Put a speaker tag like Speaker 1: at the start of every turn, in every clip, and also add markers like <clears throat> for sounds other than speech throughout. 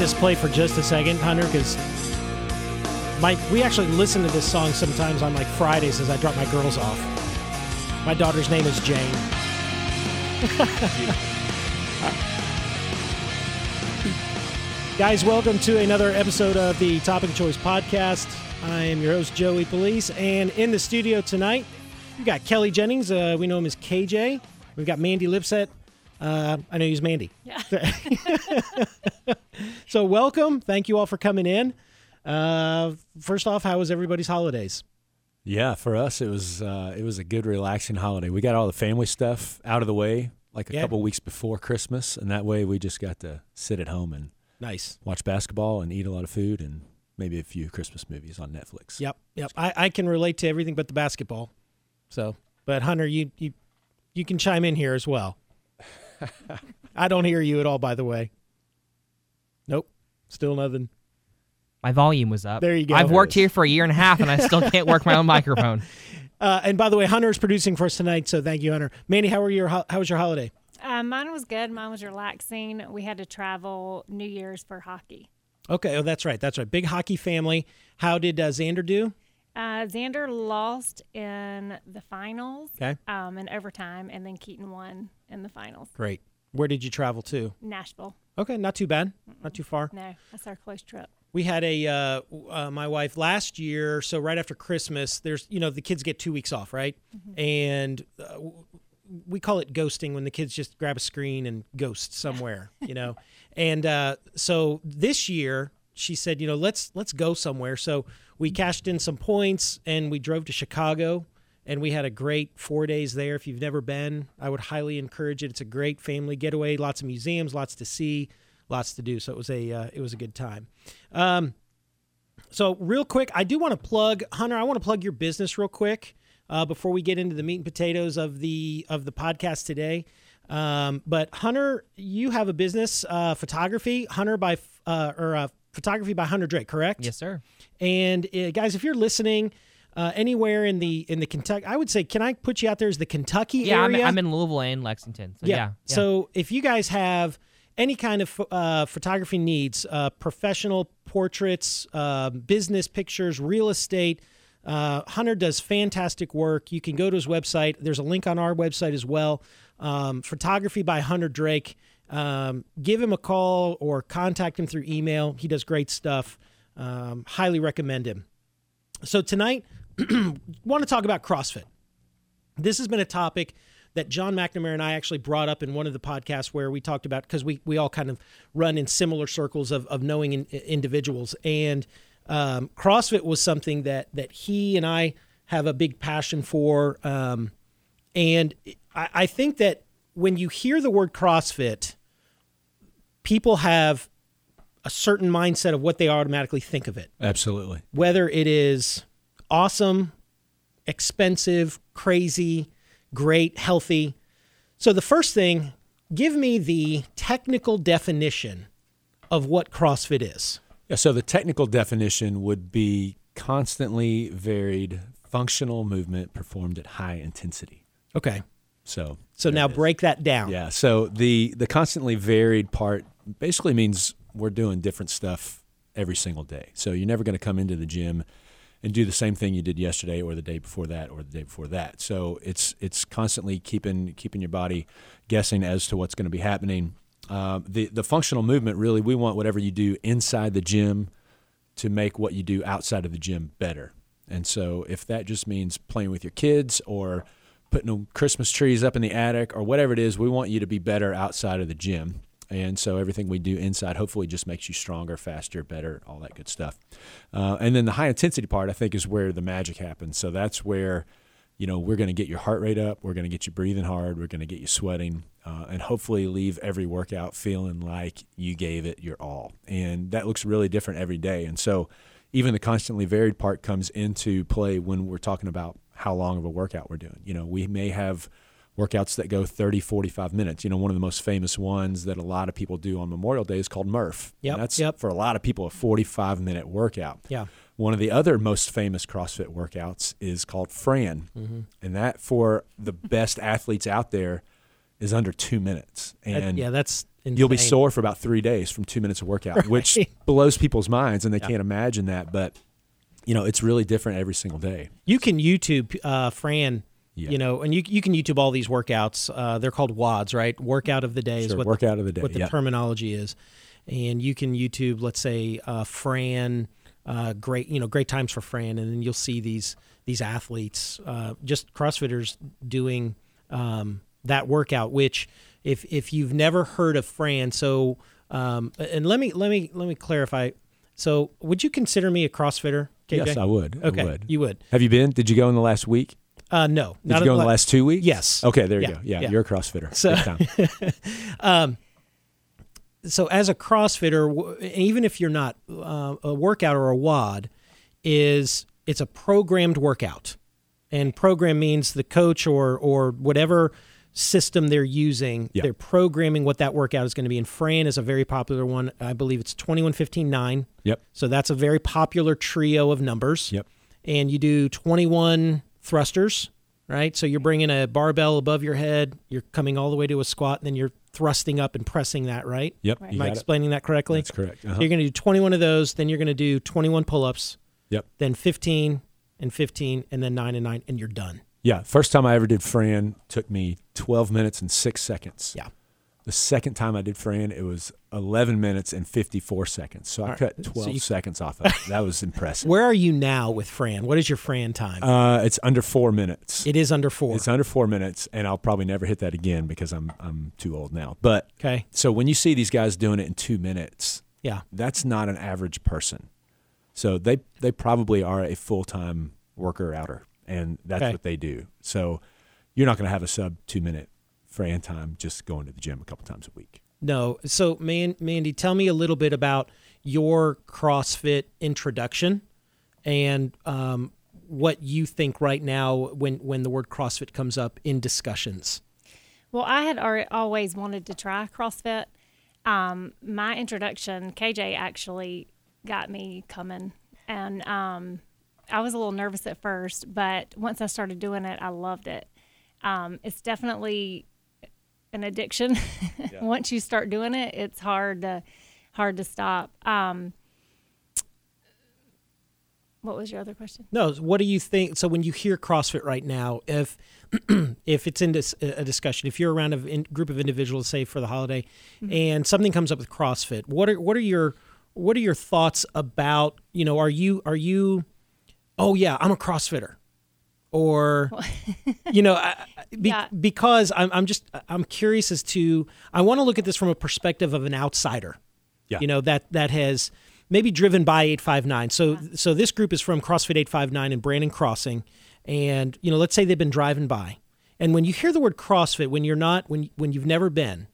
Speaker 1: This play for just a second, Hunter, because my we actually listen to this song sometimes on like Fridays as I drop my girls off. My daughter's name is Jane. <laughs> Guys, welcome to another episode of the Topic Choice Podcast. I am your host, Joey Police, and in the studio tonight, we've got Kelly Jennings. Uh, we know him as KJ. We've got Mandy Lipset. Uh, I know he's Mandy.
Speaker 2: Yeah. <laughs> <laughs>
Speaker 1: so, welcome. Thank you all for coming in. Uh, first off, how was everybody's holidays?
Speaker 3: Yeah, for us it was uh, it was a good relaxing holiday. We got all the family stuff out of the way like a
Speaker 1: Yeah.
Speaker 3: couple weeks before Christmas, and that way we just got to sit at home and
Speaker 1: Nice.
Speaker 3: watch basketball and eat a lot of food and maybe a few Christmas movies on Netflix.
Speaker 1: Yep, yep. I, I can relate to everything but the basketball. So, but Hunter, you you you can chime in here as well. I don't hear you at all, by the way. Nope, still nothing.
Speaker 4: My volume was up.
Speaker 1: There you go.
Speaker 4: I've worked here for a year and a half and I still can't work my own <laughs> microphone.
Speaker 1: Uh, and by the way, Hunter is producing for us tonight, so thank you, Hunter. Mandy, how were your ho- how was your holiday?
Speaker 2: Uh, mine was good. Mine was relaxing. We had to travel New Year's for hockey.
Speaker 1: Okay, oh that's right, that's right. Big hockey family. How did uh, Xander do?
Speaker 2: Uh, Xander lost in the finals
Speaker 1: Okay,
Speaker 2: um, in overtime, and then Keaton won in the finals.
Speaker 1: great. Where did you travel to?
Speaker 2: Nashville.
Speaker 1: Okay, not too bad, not too far.
Speaker 2: No, that's our close trip.
Speaker 1: We had a uh, uh, my wife last year. So right after Christmas, there's you know the kids get two weeks off, right? And uh, w- we call it ghosting when the kids just grab a screen and ghost somewhere, you know. <laughs> And uh, so this year, she said, you know, let's let's go somewhere. So we cashed in some points and we drove to Chicago. And we had a great four days there. If you've never been, I would highly encourage it. It's a great family getaway. Lots of museums, lots to see, lots to do. So it was a uh, it was a good time. Um, so real quick, I do want to plug Hunter. I want to plug your business real quick uh, before we get into the meat and potatoes of the of the podcast today. Um, but Hunter, you have a business, uh, photography. Hunter by uh, or uh, photography by Hunter Drake, correct?
Speaker 4: Yes, sir.
Speaker 1: And uh, guys, if you're listening uh, anywhere in the in the Kentucky, I would say, can I put you out there as the Kentucky
Speaker 4: Yeah, I'm,
Speaker 1: area?
Speaker 4: I'm in Louisville and Lexington. So yeah. yeah.
Speaker 1: So if you guys have any kind of uh, photography needs, uh, professional portraits, uh, business pictures, real estate, uh, Hunter does fantastic work. You can go to his website. There's a link on our website as well. Um, photography by Hunter Drake. Um, give him a call or contact him through email. He does great stuff. Um, highly recommend him. So tonight, <clears throat> want to talk about CrossFit this has been a topic that John McNamara and I actually brought up in one of the podcasts where we talked about because we, we all kind of run in similar circles of, of knowing in, individuals and um, CrossFit was something that that he and I have a big passion for um, and I, I think that when you hear the word CrossFit people have a certain mindset of what they automatically think of it
Speaker 3: Absolutely.
Speaker 1: whether it is awesome, expensive, crazy, great, healthy. So the first thing, give me the technical definition of what CrossFit is.
Speaker 3: Yeah, so the technical definition would be constantly varied functional movement performed at high intensity.
Speaker 1: Okay.
Speaker 3: So
Speaker 1: So now break that down.
Speaker 3: Yeah. So the the constantly varied part basically means we're doing different stuff every single day. So you're never going to come into the gym and do the same thing you did yesterday or the day before that or the day before that. So it's it's constantly keeping keeping your body guessing as to what's going to be happening. Uh, the the functional movement really we want whatever you do inside the gym to make what you do outside of the gym better. And so if that just means playing with your kids or putting Christmas trees up in the attic or whatever it is, we want you to be better outside of the gym. And so everything we do inside hopefully just makes you stronger, faster, better, all that good stuff. Uh, and then the high intensity part, I think, is where the magic happens. So that's where, you know, we're going to get your heart rate up, we're going to get you breathing hard, we're going to get you sweating, uh, and hopefully leave every workout feeling like you gave it your all. And that looks really different every day. And so even the constantly varied part comes into play when we're talking about how long of a workout we're doing. You know, we may have workouts that go 30, 45 minutes. You know, one of the most famous ones that a lot of people do on Memorial Day is called Murph.
Speaker 1: Yep,
Speaker 3: And that's
Speaker 1: yep.
Speaker 3: for a lot of people a 45 minute workout.
Speaker 1: Yeah.
Speaker 3: One of the other most famous CrossFit workouts is called Fran.
Speaker 1: Mm-hmm.
Speaker 3: And that for the best athletes out there is under two minutes,
Speaker 1: That-
Speaker 3: and
Speaker 1: yeah, that's insane.
Speaker 3: you'll be sore for about three days from two minutes of workout, <laughs> which blows people's minds, and they can't imagine that. But you know, it's really different every single day.
Speaker 1: You can YouTube uh, Fran.
Speaker 3: Yeah.
Speaker 1: You know, and you you can YouTube all these workouts. Uh, they're called WODs, right? Workout of the day is what
Speaker 3: workout of the day,
Speaker 1: What the
Speaker 3: yeah.
Speaker 1: terminology is, and you can YouTube, let's say, uh, Fran. Uh, great, you know, great times for Fran, and then you'll see these these athletes, uh, just CrossFitters doing um, that workout. Which, if if you've never heard of Fran, so um, and let me let me let me clarify. So, would you consider me a CrossFitter? KJ?
Speaker 3: Yes, I would.
Speaker 1: Okay,
Speaker 3: I would.
Speaker 1: you would.
Speaker 3: Have you been? Did you go in the last week?
Speaker 1: Uh, no,
Speaker 3: Did
Speaker 1: not
Speaker 3: you go in the last two weeks?
Speaker 1: Yes.
Speaker 3: Okay, there you
Speaker 1: Yeah,
Speaker 3: go. Yeah,
Speaker 1: yeah.
Speaker 3: you're a CrossFitter.
Speaker 1: So-
Speaker 3: Big time. <laughs>
Speaker 1: so as a CrossFitter, w- even if you're not uh, a workout or a WOD, is it's a programmed workout, and program means the coach or or whatever system they're using,
Speaker 3: Yeah.
Speaker 1: they're programming what that workout is going to be. And Fran is a very popular one. I believe it's twenty one fifteen nine.
Speaker 3: Yep.
Speaker 1: So that's a very popular trio of numbers.
Speaker 3: Yep.
Speaker 1: And you do 21 thrusters, right? So you're bringing a barbell above your head, you're coming all the way to a squat, and then you're thrusting up and pressing that, right?
Speaker 3: Yep.
Speaker 2: Right.
Speaker 1: Am I
Speaker 3: got it.
Speaker 1: explaining that correctly?
Speaker 3: That's correct. Uh-huh.
Speaker 1: You're going to do 21 of those, then you're going to do 21 pull ups,
Speaker 3: Yep.
Speaker 1: then 15 and 15, and then 9 and 9, and you're done.
Speaker 3: Yeah. First time I ever did Fran took me 12 minutes and six seconds.
Speaker 1: Yeah.
Speaker 3: The second time I did Fran, it was 11 minutes and 54 seconds. So I
Speaker 1: All right.
Speaker 3: cut
Speaker 1: So
Speaker 3: 12
Speaker 1: you-
Speaker 3: seconds off of it. <laughs> That was impressive.
Speaker 1: Where are you now with Fran? What is your Fran time?
Speaker 3: Uh, it's under four minutes.
Speaker 1: it is under four.
Speaker 3: It's under four minutes, and I'll probably never hit that again because I'm I'm too old now. But
Speaker 1: okay.
Speaker 3: so when you see these guys doing it in two minutes,
Speaker 1: Yeah.
Speaker 3: that's not an average person. So they they probably are a full time worker outer, and that's
Speaker 1: Okay.
Speaker 3: what they do. So you're not going to have a sub two minute Fran time just going to the gym a couple times a week.
Speaker 1: No. So, man, Mandy, tell me a little bit about your CrossFit introduction and um, what you think right now when, when the word CrossFit comes up in discussions.
Speaker 2: Well, I had always wanted to try CrossFit. Um, my introduction, KJ actually got me coming, and um, I was a little nervous at first, but once I started doing it, I loved it. Um, it's definitely an addiction. <laughs> once you start doing it, it's hard to hard to stop. Um, what was your other question?
Speaker 1: No, what do you think? So, when you hear CrossFit right now, if <clears throat> if it's in dis- a discussion, if you're around a in- group of individuals, say for the holiday, and something comes up with CrossFit, what are what are your what are your thoughts about? You know, are you are you? Oh yeah, I'm a CrossFitter, or <laughs> you know, I, I- be,
Speaker 2: Yeah.
Speaker 1: because I'm I'm just I'm curious as to I want to look at this from a perspective of an outsider.
Speaker 3: Yeah.
Speaker 1: You know that that has maybe driven by 859. So so this group is from CrossFit 859 and Brannon Crossing and you know let's say they've been driving by. And when you hear the word CrossFit when you're not when when you've never been,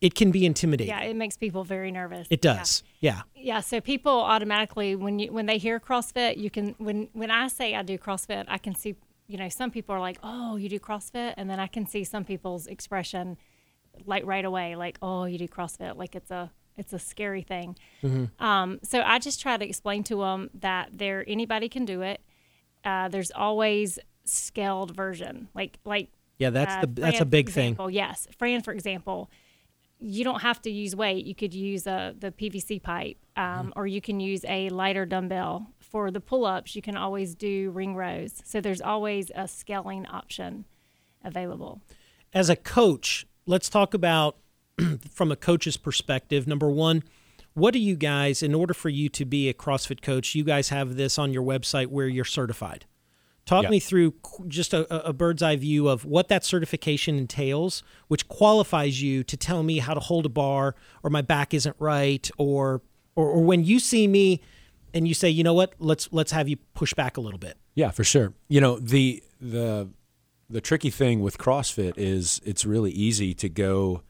Speaker 1: it can be intimidating.
Speaker 2: Yeah, it makes people very nervous.
Speaker 1: It does. Yeah.
Speaker 2: Yeah, so people automatically when you when they hear CrossFit, you can when when I say I do CrossFit, I can see you know some people are like, "Oh, you do CrossFit," and then I can see some people's expression like right away, like, "Oh, you do CrossFit," like it's a it's a scary thing. Um, so I just try to explain to them that there anybody can do it. Uh, there's always scaled version, like like
Speaker 1: Yeah, that's
Speaker 2: uh,
Speaker 1: the that's a big
Speaker 2: for
Speaker 1: thing.
Speaker 2: example, Yes, Fran, for example, you don't have to use weight. You could use a the PVC pipe, um,
Speaker 1: Mm-hmm.
Speaker 2: or you can use a lighter dumbbell. For the pull ups, you can always do ring rows. So there's always a scaling option available.
Speaker 1: as a coach, let's talk about <clears throat> from a coach's perspective. Number one, what do you guys, in order for you to be a CrossFit coach, you guys have this on your website where you're certified. Talk
Speaker 3: Yeah.
Speaker 1: me through just a, a bird's eye view of what that certification entails, which qualifies you to tell me how to hold a bar, or my back isn't right, or or, or when you see me and you say, you know what, let's let's have you push back a little bit.
Speaker 3: Yeah, for sure. You know, the the the tricky thing with CrossFit is it's really easy to go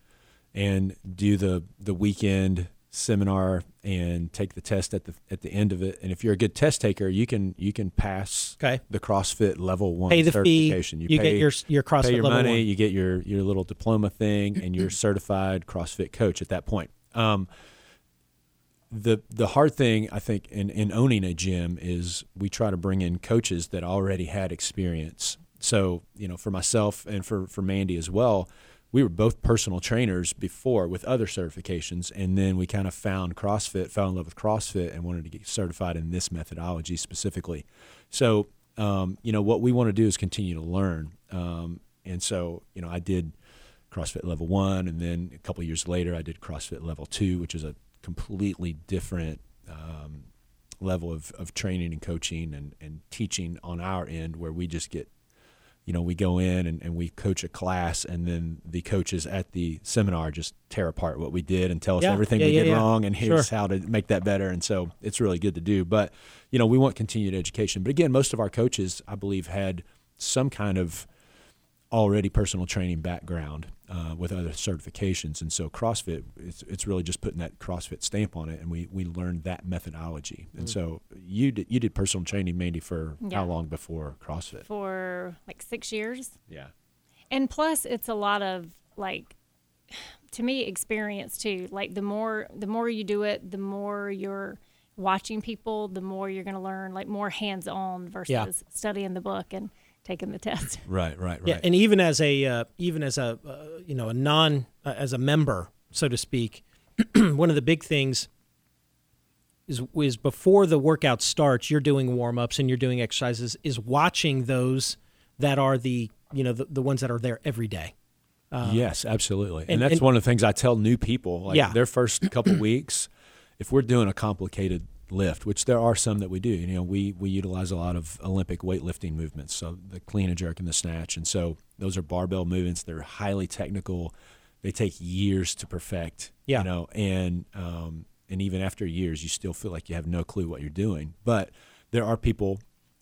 Speaker 3: and do the the weekend seminar and take the test at the at the end of it. And if you're a good test taker, you can you can pass
Speaker 1: Okay.
Speaker 3: the CrossFit level one
Speaker 1: Pay the fee,
Speaker 3: certification.
Speaker 1: you, get your your CrossFit
Speaker 3: pay your
Speaker 1: level
Speaker 3: money,
Speaker 1: one.
Speaker 3: you get your your little diploma thing, and you're <clears throat> certified CrossFit coach at that point. Um, the the hard thing I think in, in owning a gym is we try to bring in coaches that already had experience. So you know, for myself and for for Mandy as well, we were both personal trainers before with other certifications, and then we kind of found CrossFit, fell in love with CrossFit, and wanted to get certified in this methodology specifically. So, um, you know, what we want to do is continue to learn. Um, and so, you know, I did CrossFit level one, and then a couple years later, I did CrossFit level two, which is a completely different um, level of, of training and coaching and, and teaching on our end, where we just get you know, we go in and, and we coach a class, and then the coaches at the seminar just tear apart what we did and tell us
Speaker 1: Yeah.
Speaker 3: everything
Speaker 1: Yeah,
Speaker 3: we
Speaker 1: yeah,
Speaker 3: did wrong and here's
Speaker 1: Sure.
Speaker 3: how to make that better. And so it's really good to do. But, you know, we want continued education. But again, most of our coaches, I believe, had some kind of already personal training background uh, with other certifications. And so CrossFit, it's, it's really just putting that CrossFit stamp on it. And we, we learned that methodology. And so you did, you did personal training, Mandy, for
Speaker 2: Yeah.
Speaker 3: how long before CrossFit?
Speaker 2: for like six years.
Speaker 3: Yeah.
Speaker 2: And plus, it's a lot of like, <sighs> to me, experience too. Like the more the more you do it, the more you're watching people, the more you're going to learn. Like more hands on versus
Speaker 1: Yeah.
Speaker 2: studying the book and taking the test.
Speaker 3: Right, <laughs> right, right.
Speaker 1: Yeah, and even as a uh, even as a uh, you know a non uh, as a member, so to speak, <clears throat> one of the big things is is before the workout starts, you're doing warm ups and you're doing exercises. Is watching those that are the you know the, the ones that are there every day.
Speaker 3: yes, absolutely. And,
Speaker 1: and-
Speaker 3: that's
Speaker 1: and-
Speaker 3: one of the things I tell new people. Like
Speaker 1: Yeah.
Speaker 3: their first couple <clears throat> weeks, if we're doing a complicated lift, which there are some that we do, you know, we we utilize a lot of Olympic weightlifting movements, so the clean and jerk and the snatch, and so those are barbell movements. They're highly technical. They take years to perfect.
Speaker 1: Yeah.
Speaker 3: You know, and um, and even after years, you still feel like you have no clue what you're doing. But there are people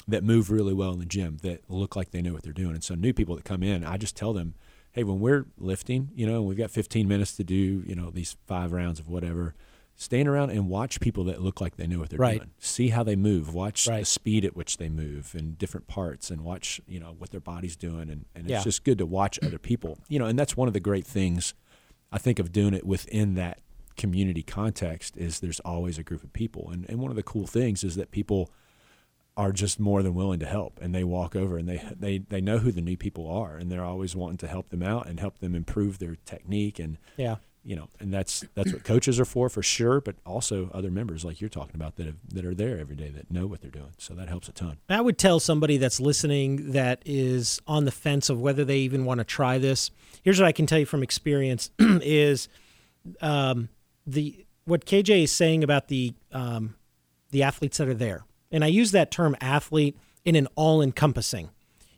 Speaker 3: that move really well in the gym that look like they know what they're doing. And so new people that come in, I just tell them, hey, when we're lifting, you know, we've got 15 minutes to do, you know, these five rounds of whatever. Stand around and watch people that look like they know what they're
Speaker 1: Right.
Speaker 3: doing. See how they move. Watch the speed at which they move in different parts and watch, you know, what their body's doing. And, and it's
Speaker 1: Yeah.
Speaker 3: just good to watch other people, you know, and that's one of the great things I think of doing it within that community context is there's always a group of people. And, and one of the cool things is that people are just more than willing to help and they walk over and they, they, they know who the new people are and they're always wanting to help them out and help them improve their technique and
Speaker 1: Yeah.
Speaker 3: You know and that's that's what coaches are for for sure but also other members like you're talking about that have, that are there every day that know what they're doing so that helps a ton
Speaker 1: I would tell somebody that's listening that is on the fence of whether they even want to try this. Here's what I can tell you from experience: <clears throat> is um, the what KJ is saying about the um, the athletes that are there, and I use that term athlete in an all-encompassing.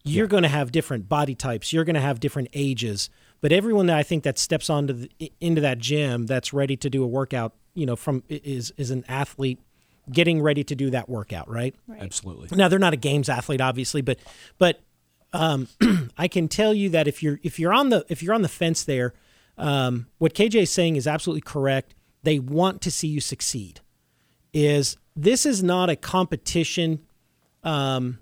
Speaker 1: You're going to have different body types. You're going to have different ages, but everyone that I think that steps onto the, into that gym that's ready to do a workout, you know, from is is an athlete getting ready to do that workout, right?
Speaker 2: Right.
Speaker 3: absolutely
Speaker 1: Now they're not a games athlete, obviously, but but um, <clears throat> I can tell you that if you're if you're on the if you're on the fence there, um, what KJ is saying is absolutely correct. They want to see you succeed. Is this is not a competition? Um,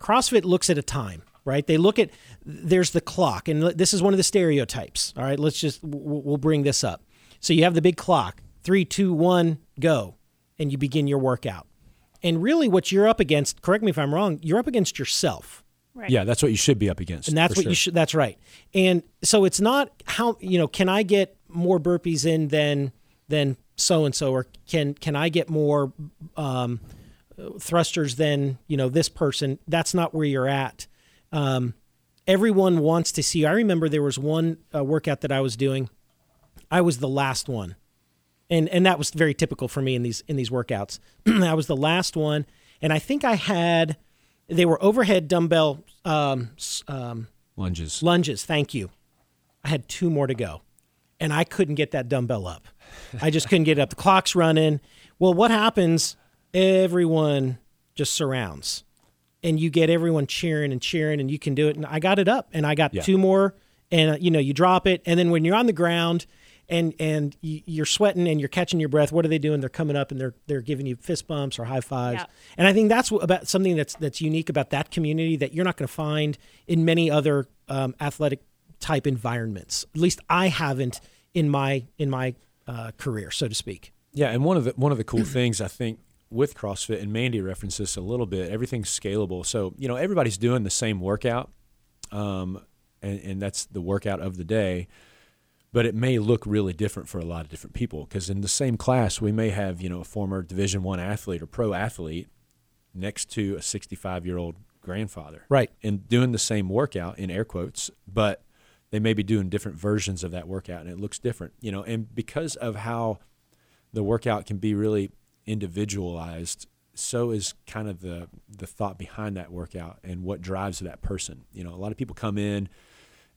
Speaker 1: CrossFit looks at a time, right? They look at there's the clock, and this is one of the stereotypes. All right, let's just we'll we'll bring this up. So you have the big clock, three, two, one, go, and you begin your workout. And really, what you're up against, correct me if I'm wrong, you're up against yourself.
Speaker 2: Right.
Speaker 3: yeah that's what you should be up against
Speaker 1: And that's
Speaker 3: for
Speaker 1: what you should, that's right. And so it's not how, you know, can I get more burpees in than, than so and so, or can, can I get more um, thrusters than, you know, this person? That's not where you're at. Um, everyone wants to see. I remember there was one uh, workout that I was doing. I was the last one and and that was very typical for me in these in these workouts. <clears throat> I was the last one, and I think I had they were overhead dumbbell um, um,
Speaker 3: lunges
Speaker 1: lunges. Thank you. I had two more to go, and I couldn't get that dumbbell up. I just couldn't get it up. The clock's running. Well, what happens? Everyone just surrounds, and you get everyone cheering and cheering, and you can do it. And I got it up, and I got
Speaker 3: Yeah.
Speaker 1: two more. And uh, you know, you drop it, and then when you're on the ground, and and you- you're sweating and you're catching your breath, what are they doing? They're coming up and they're they're giving you fist bumps or high fives.
Speaker 2: Yeah.
Speaker 1: And I think that's what, about something that's that's unique about that community that you're not going to find in many other um, athletic type environments. At least I haven't in my in my uh, career, so to speak.
Speaker 3: Yeah, and one of the one of the cool things I think with CrossFit and Mandy referenced this a little bit. Everything's scalable, so you know everybody's doing the same workout, um, and, and that's the workout of the day. But it may look really different for a lot of different people because in the same class we may have you know a former Division One athlete or pro athlete next to a 65 year old grandfather,
Speaker 1: Right.
Speaker 3: and doing the same workout in air quotes, but they may be doing different versions of that workout and it looks different, you know, and because of how the workout can be really individualized, so is kind of the the thought behind that workout and what drives that person. You know, a lot of people come in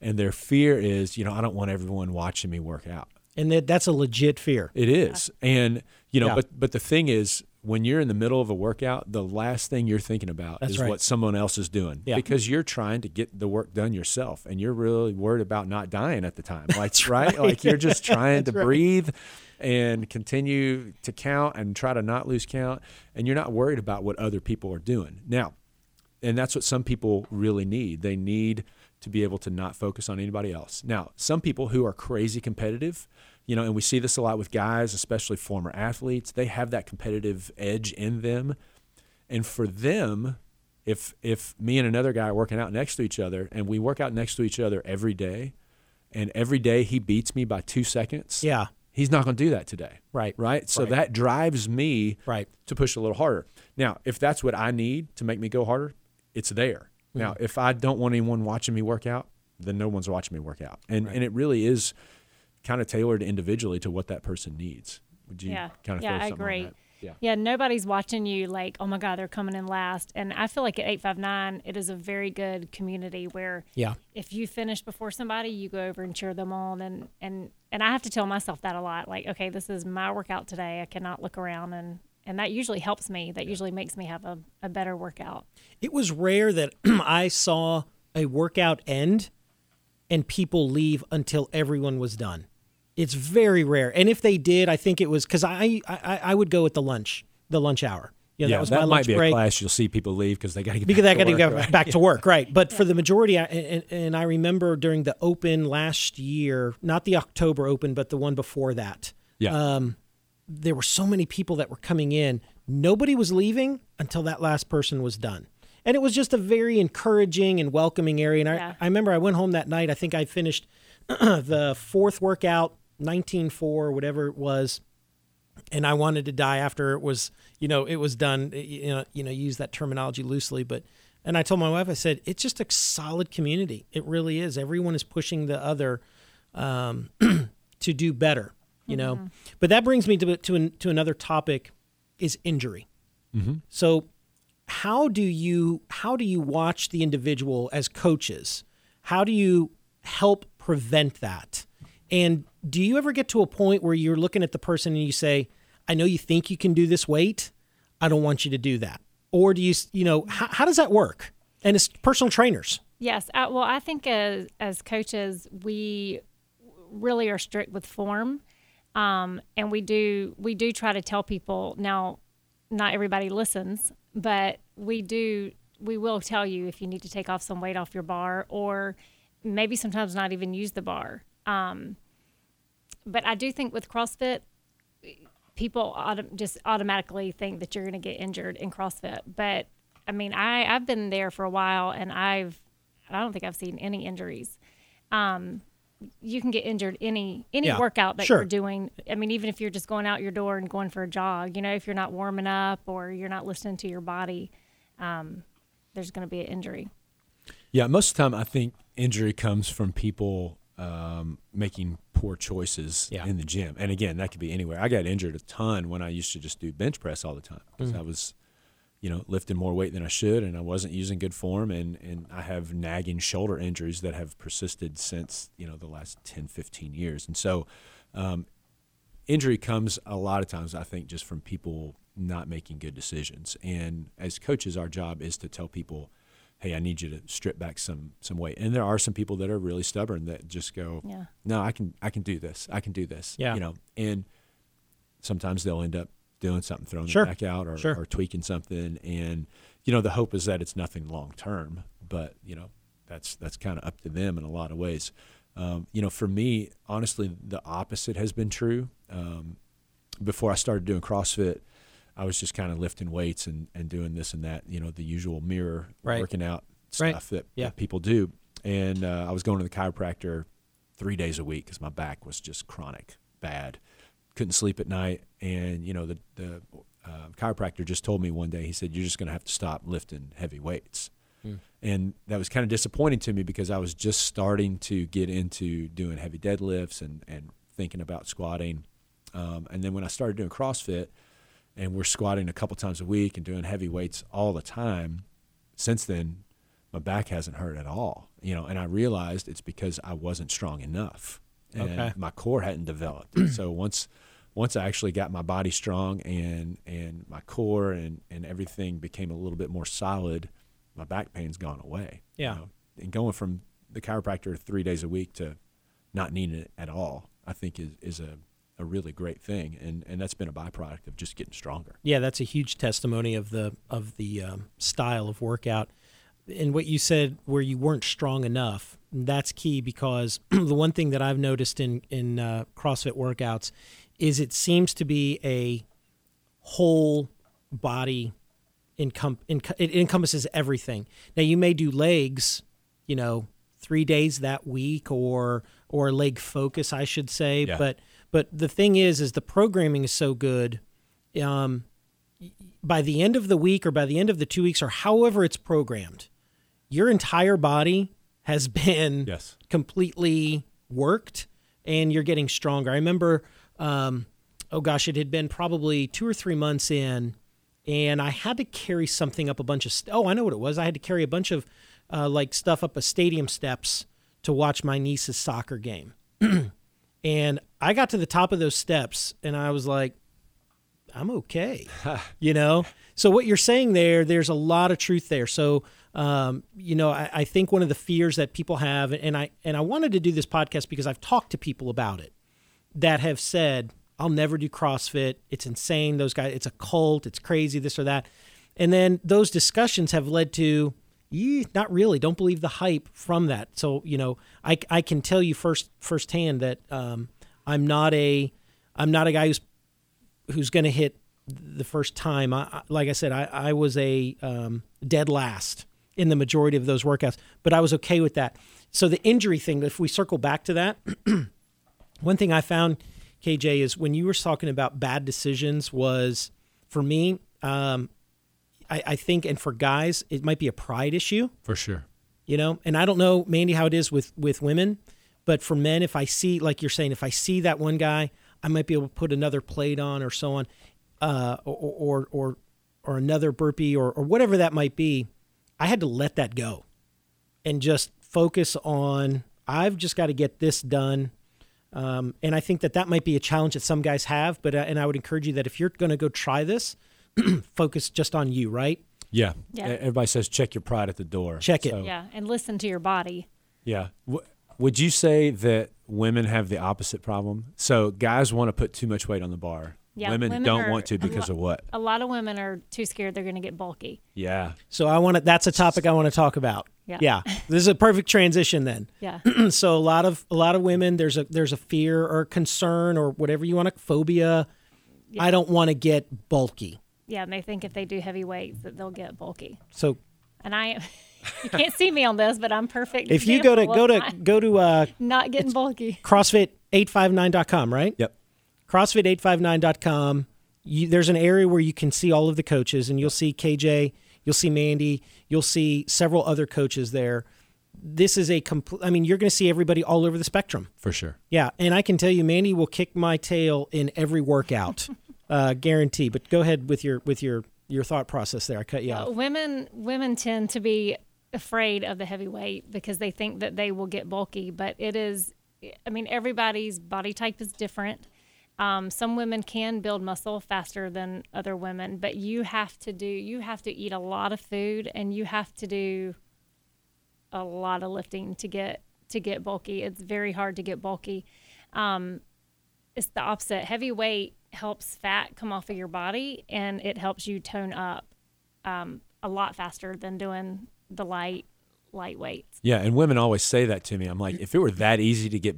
Speaker 3: and their fear is, you know, I don't want everyone watching me work out.
Speaker 1: And that, that's a legit fear.
Speaker 3: It is. And you know,
Speaker 1: Yeah.
Speaker 3: but but the thing is when you're in the middle of a workout, the last thing you're thinking about
Speaker 1: That's
Speaker 3: is
Speaker 1: right.
Speaker 3: what someone else is doing
Speaker 1: Yeah.
Speaker 3: because you're trying to get the work done yourself and you're really worried about not dying at the time. <laughs> Like right?
Speaker 1: right.
Speaker 3: Like you're just trying <laughs> to
Speaker 1: right.
Speaker 3: breathe and continue to count and try to not lose count and you're not worried about what other people are doing. Now, and that's what some people really need. They need to be able to not focus on anybody else. Now, some people who are crazy competitive, you know, and we see this a lot with guys, especially former athletes, they have that competitive edge in them. And for them, if if me and another guy are working out next to each other and we work out next to each other every day, and every day he beats me by 2 seconds,
Speaker 1: Yeah.
Speaker 3: He's not going to do that today.
Speaker 1: Right.
Speaker 3: Right? So
Speaker 1: Right.
Speaker 3: that drives me
Speaker 1: Right.
Speaker 3: to push a little harder. Now, if that's what I need to make me go harder, it's there. Now,
Speaker 1: Mm-hmm.
Speaker 3: if I don't want anyone watching me work out, then no one's watching me work out. And and it really is kind of tailored individually to what that person needs. Would you
Speaker 2: Yeah.
Speaker 3: kind of
Speaker 2: Yeah,
Speaker 3: throw
Speaker 2: I
Speaker 3: something
Speaker 2: agree.
Speaker 3: Yeah.
Speaker 2: Yeah, nobody's watching you like, oh my God, they're coming in last. And I feel like at 859, it is a very good community where
Speaker 1: Yeah.
Speaker 2: if you finish before somebody, you go over and cheer them on. And, and, and I have to tell myself that a lot like, okay, this is my workout today. I cannot look around. And, and that usually helps me. That usually makes me have a, a better workout.
Speaker 1: It was rare that <clears throat> I saw a workout end and people leave until everyone was done. It's very rare. And if they did, I think it was because I, I I would go at the lunch, the lunch hour. You know,
Speaker 3: Yeah,
Speaker 1: that was
Speaker 3: that
Speaker 1: my
Speaker 3: might
Speaker 1: lunch
Speaker 3: be
Speaker 1: break.
Speaker 3: a class you'll see people leave because they got to get
Speaker 1: because I
Speaker 3: back
Speaker 1: got to
Speaker 3: to
Speaker 1: go
Speaker 3: work, right?
Speaker 1: back to work, right? But for the <laughs> majority, I, and, and I remember during the Open last year, not the October Open, but the one before that,
Speaker 3: Yeah.
Speaker 1: um, there were so many people that were coming in. Nobody was leaving until that last person was done. And it was just a very encouraging and welcoming area. And I,
Speaker 2: Yeah.
Speaker 1: I remember I went home that night. I think I finished <clears throat> the fourth workout, 19.4, whatever it was and I wanted to die after it was, you know, it was done. You know, you know, use that terminology loosely, but and I told my wife, I said, it's just a solid community. It really is. Everyone is pushing the other um, <clears throat> to do better. You know, but that brings me to to an, to another topic, is injury. So, how do you how do you watch the individual as coaches? How do you help prevent that? And do you ever get to a point where you're looking at the person and you say, "I know you think you can do this weight. I don't want you to do that." Or do you, you know, how, how does that work? And as personal trainers,
Speaker 2: Yes. Uh, well, I think as, as coaches, we really are strict with form. Um, and we do we do try to tell people now not everybody listens but we do we will tell you if you need to take off some weight off your bar or maybe sometimes not even use the bar um, but i do think with crossfit people auto- just automatically think that you're going to get injured in crossfit but i mean i i've been there for a while and i've i don't think i've seen any injuries um, you can get injured any any
Speaker 1: Yeah,
Speaker 2: workout that
Speaker 1: sure.
Speaker 2: you're doing. I mean, even if you're just going out your door and going for a jog, you know, if you're not warming up or you're not listening to your body, um, there's going to be an injury.
Speaker 3: Yeah, most of the time I think injury comes from people um, making poor choices
Speaker 1: Yeah.
Speaker 3: in the gym. And again, that could be anywhere. I got injured a ton when I used to just do bench press all the time because
Speaker 1: Mm.
Speaker 3: I was, you know, lifting more weight than I should and I wasn't using good form. And, and I have nagging shoulder injuries that have persisted since, you know, the last 10, 15 years. And so um, injury comes a lot of times, I think, just from people not making good decisions. And as coaches, our job is to tell people, hey, I need you to strip back some some weight. And there are some people that are really stubborn that just go,
Speaker 2: Yeah.
Speaker 3: no, I can I can do this. I can do this.
Speaker 1: Yeah.
Speaker 3: You know, and sometimes they'll end up doing something, throwing
Speaker 1: Sure.
Speaker 3: it back out or,
Speaker 1: Sure.
Speaker 3: or tweaking something. And, you know, the hope is that it's nothing long term, but, you know, that's that's kind of up to them in a lot of ways. Um, you know, for me, honestly, the opposite has been true. Um, before I started doing CrossFit, I was just kind of lifting weights and, and doing this and that, you know, the usual mirror
Speaker 1: Right.
Speaker 3: working out
Speaker 1: Right.
Speaker 3: stuff that,
Speaker 1: Yeah.
Speaker 3: that people do. and uh, I was going to the chiropractor three days a week because my back was just chronic bad. Couldn't sleep at night, and you know the the uh, chiropractor just told me one day. He said you're just going to have to stop lifting heavy weights, and that was kind of disappointing to me because I was just starting to get into doing heavy deadlifts and and thinking about squatting, um, and then when I started doing CrossFit, and we're squatting a couple times a week and doing heavy weights all the time, since then my back hasn't hurt at all. You know, and I realized it's because I wasn't strong enough. And
Speaker 1: Okay.
Speaker 3: my core hadn't developed. So once once I actually got my body strong and and my core and, and everything became a little bit more solid, my back pain's gone away. you
Speaker 1: Yeah.
Speaker 3: know. And going from the chiropractor three days a week to not needing it at all, I think is, is a, a really great thing. And and that's been a byproduct of just getting stronger.
Speaker 1: Yeah, that's a huge testimony of the of the um, style of workout. And what you said, where you weren't strong enough, that's key because <clears throat> the one thing that I've noticed in in uh, CrossFit workouts is it seems to be a whole body encom- enc- it encompasses everything. Now you may do legs, you know, three days that week or or leg focus, I should say.
Speaker 3: Yeah.
Speaker 1: But but the thing is, is the programming is so good. Um, by the end of the week or by the end of the two weeks or however it's programmed, your entire body has <laughs> been
Speaker 3: Yes.
Speaker 1: completely worked and you're getting stronger. I remember, um, oh gosh, it had been probably two or three months in, and I had to carry something up a bunch of. St- oh, I know what it was. I had to carry a bunch of uh, like stuff up a stadium steps to watch my niece's soccer game, <clears throat> and I got to the top of those steps, and I was like, I'm okay. <laughs> you know? So what you're saying there, there's a lot of truth there. So um, you know, I, I think one of the fears that people have, and I and I wanted to do this podcast because I've talked to people about it that have said, I'll never do CrossFit. It's insane. Those guys, it's a cult, it's crazy, this or that. And then those discussions have led to "Yee, not really. Don't believe the hype from that. So, you know, I, I can tell you first firsthand that um, I'm not a I'm not a guy who's who's going to hit the first time. I- like I said, I, I was a um, dead last in the majority of those workouts, but I was okay with that. So the injury thing, if we circle back to that, <clears throat> one thing I found, KJ, is when you were talking about bad decisions, was for me, um, I, I think, and for guys, it might be a pride issue.
Speaker 3: For sure.
Speaker 1: you know and i don't know mandy how it is with with women but for men if i see like you're saying if i see that one guy i might be able to put another plate on or so on uh, or, or or or another burpee or, or whatever that might be. I had to let that go and just focus on i've just got to get this done. Um, and i think that that might be a challenge that some guys have but uh, and i would encourage you that if you're going to go try this <clears throat> focus just on you right
Speaker 3: Yeah.
Speaker 2: Yeah.
Speaker 3: Everybody says check your pride at the door.
Speaker 1: Check it.
Speaker 3: So-
Speaker 2: Yeah, and listen to your body.
Speaker 3: Yeah. W- would you say that women have the opposite problem? So guys want to put too much weight on the bar.
Speaker 2: Yeah,
Speaker 3: women,
Speaker 2: women
Speaker 3: don't
Speaker 2: are
Speaker 3: want to because
Speaker 2: lo-
Speaker 3: of what?
Speaker 2: A lot of women are too scared they're going to get bulky.
Speaker 3: Yeah.
Speaker 1: So I want to. That's a topic I want to talk about.
Speaker 2: Yeah. Yeah.
Speaker 1: This is a perfect transition then. <laughs>
Speaker 2: Yeah. <clears throat>
Speaker 1: so a lot of a lot of women there's a there's a fear or concern or whatever you want to phobia. I don't want to get bulky.
Speaker 2: Yeah, and they think if they do heavy weights that they'll get bulky.
Speaker 1: So
Speaker 2: And I <laughs> you can't see me on this, but I'm perfect.
Speaker 1: if you go to go to go to uh,
Speaker 2: not getting bulky.
Speaker 1: CrossFit859.com, right?
Speaker 3: Yep.
Speaker 1: CrossFit859.com. You, there's an area where you can see all of the coaches, and you'll see KJ, you'll see Mandy, you'll see several other coaches there. This is a complete. I mean, you're going to see everybody all over the spectrum.
Speaker 3: For sure.
Speaker 1: Yeah, and I can tell you, Mandy will kick my tail in every workout, <laughs> uh, guarantee. But go ahead with your with your your thought process there. I cut you
Speaker 2: Uh,
Speaker 1: off.
Speaker 2: women women tend to be afraid of the heavy weight because they think that they will get bulky, but it is I mean everybody's body type is different. Um, some women can build muscle faster than other women, but you have to do you have to eat a lot of food and you have to do a lot of lifting to get to get bulky. It's very hard to get bulky. Um, it's the opposite. Heavy weight helps fat come off of your body and it helps you tone up um, a lot faster than doing the light light weights.
Speaker 3: Yeah, and women always say that to me. I'm like, if it were that easy to get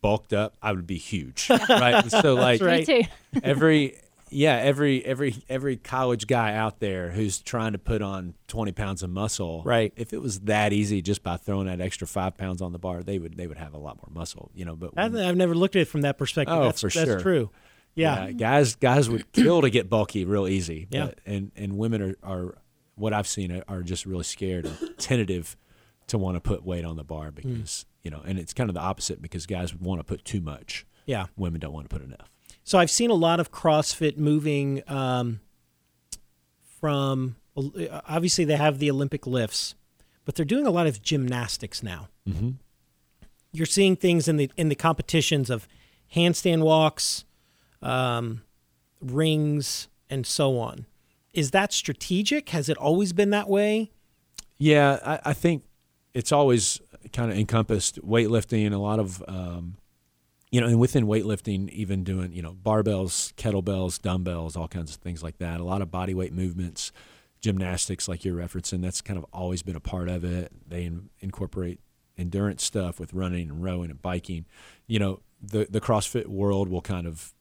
Speaker 3: bulked up, I would be huge. <laughs> right. So like
Speaker 1: right. <laughs>
Speaker 3: Every yeah, every every every college guy out there who's trying to put on twenty pounds of muscle,
Speaker 1: Right.
Speaker 3: If it was that easy just by throwing that extra five pounds on the bar, they would they would have a lot more muscle, you know. But
Speaker 1: I've,
Speaker 3: when-
Speaker 1: I've never looked at it from that perspective.
Speaker 3: Oh,
Speaker 1: that's,
Speaker 3: for
Speaker 1: that's
Speaker 3: sure.
Speaker 1: true. Yeah.
Speaker 3: guys guys would kill to get bulky real easy.
Speaker 1: Yeah.
Speaker 3: But, and and women are, are what I've seen are, just really scared and tentative to want to put weight on the bar
Speaker 1: Hmm.
Speaker 3: because you know, and it's kind of the opposite because guys want to put too much,
Speaker 1: Yeah.
Speaker 3: women don't want to put enough.
Speaker 1: So I've seen a lot of CrossFit moving um, from obviously they have the Olympic lifts, but they're doing a lot of gymnastics now.
Speaker 3: Mm-hmm.
Speaker 1: You're seeing things in the in the competitions of handstand walks, um, rings, and so on. Is that strategic? Has it always been that way?
Speaker 3: Yeah, I, I think it's always kind of encompassed weightlifting, and a lot of, um, you know, and within weightlifting, even doing, you know, barbells, kettlebells, dumbbells, all kinds of things like that. A lot of body weight movements, gymnastics, like you're referencing, that's kind of always been a part of it. They in, incorporate endurance stuff with running and rowing and biking. You know, the the CrossFit world will kind of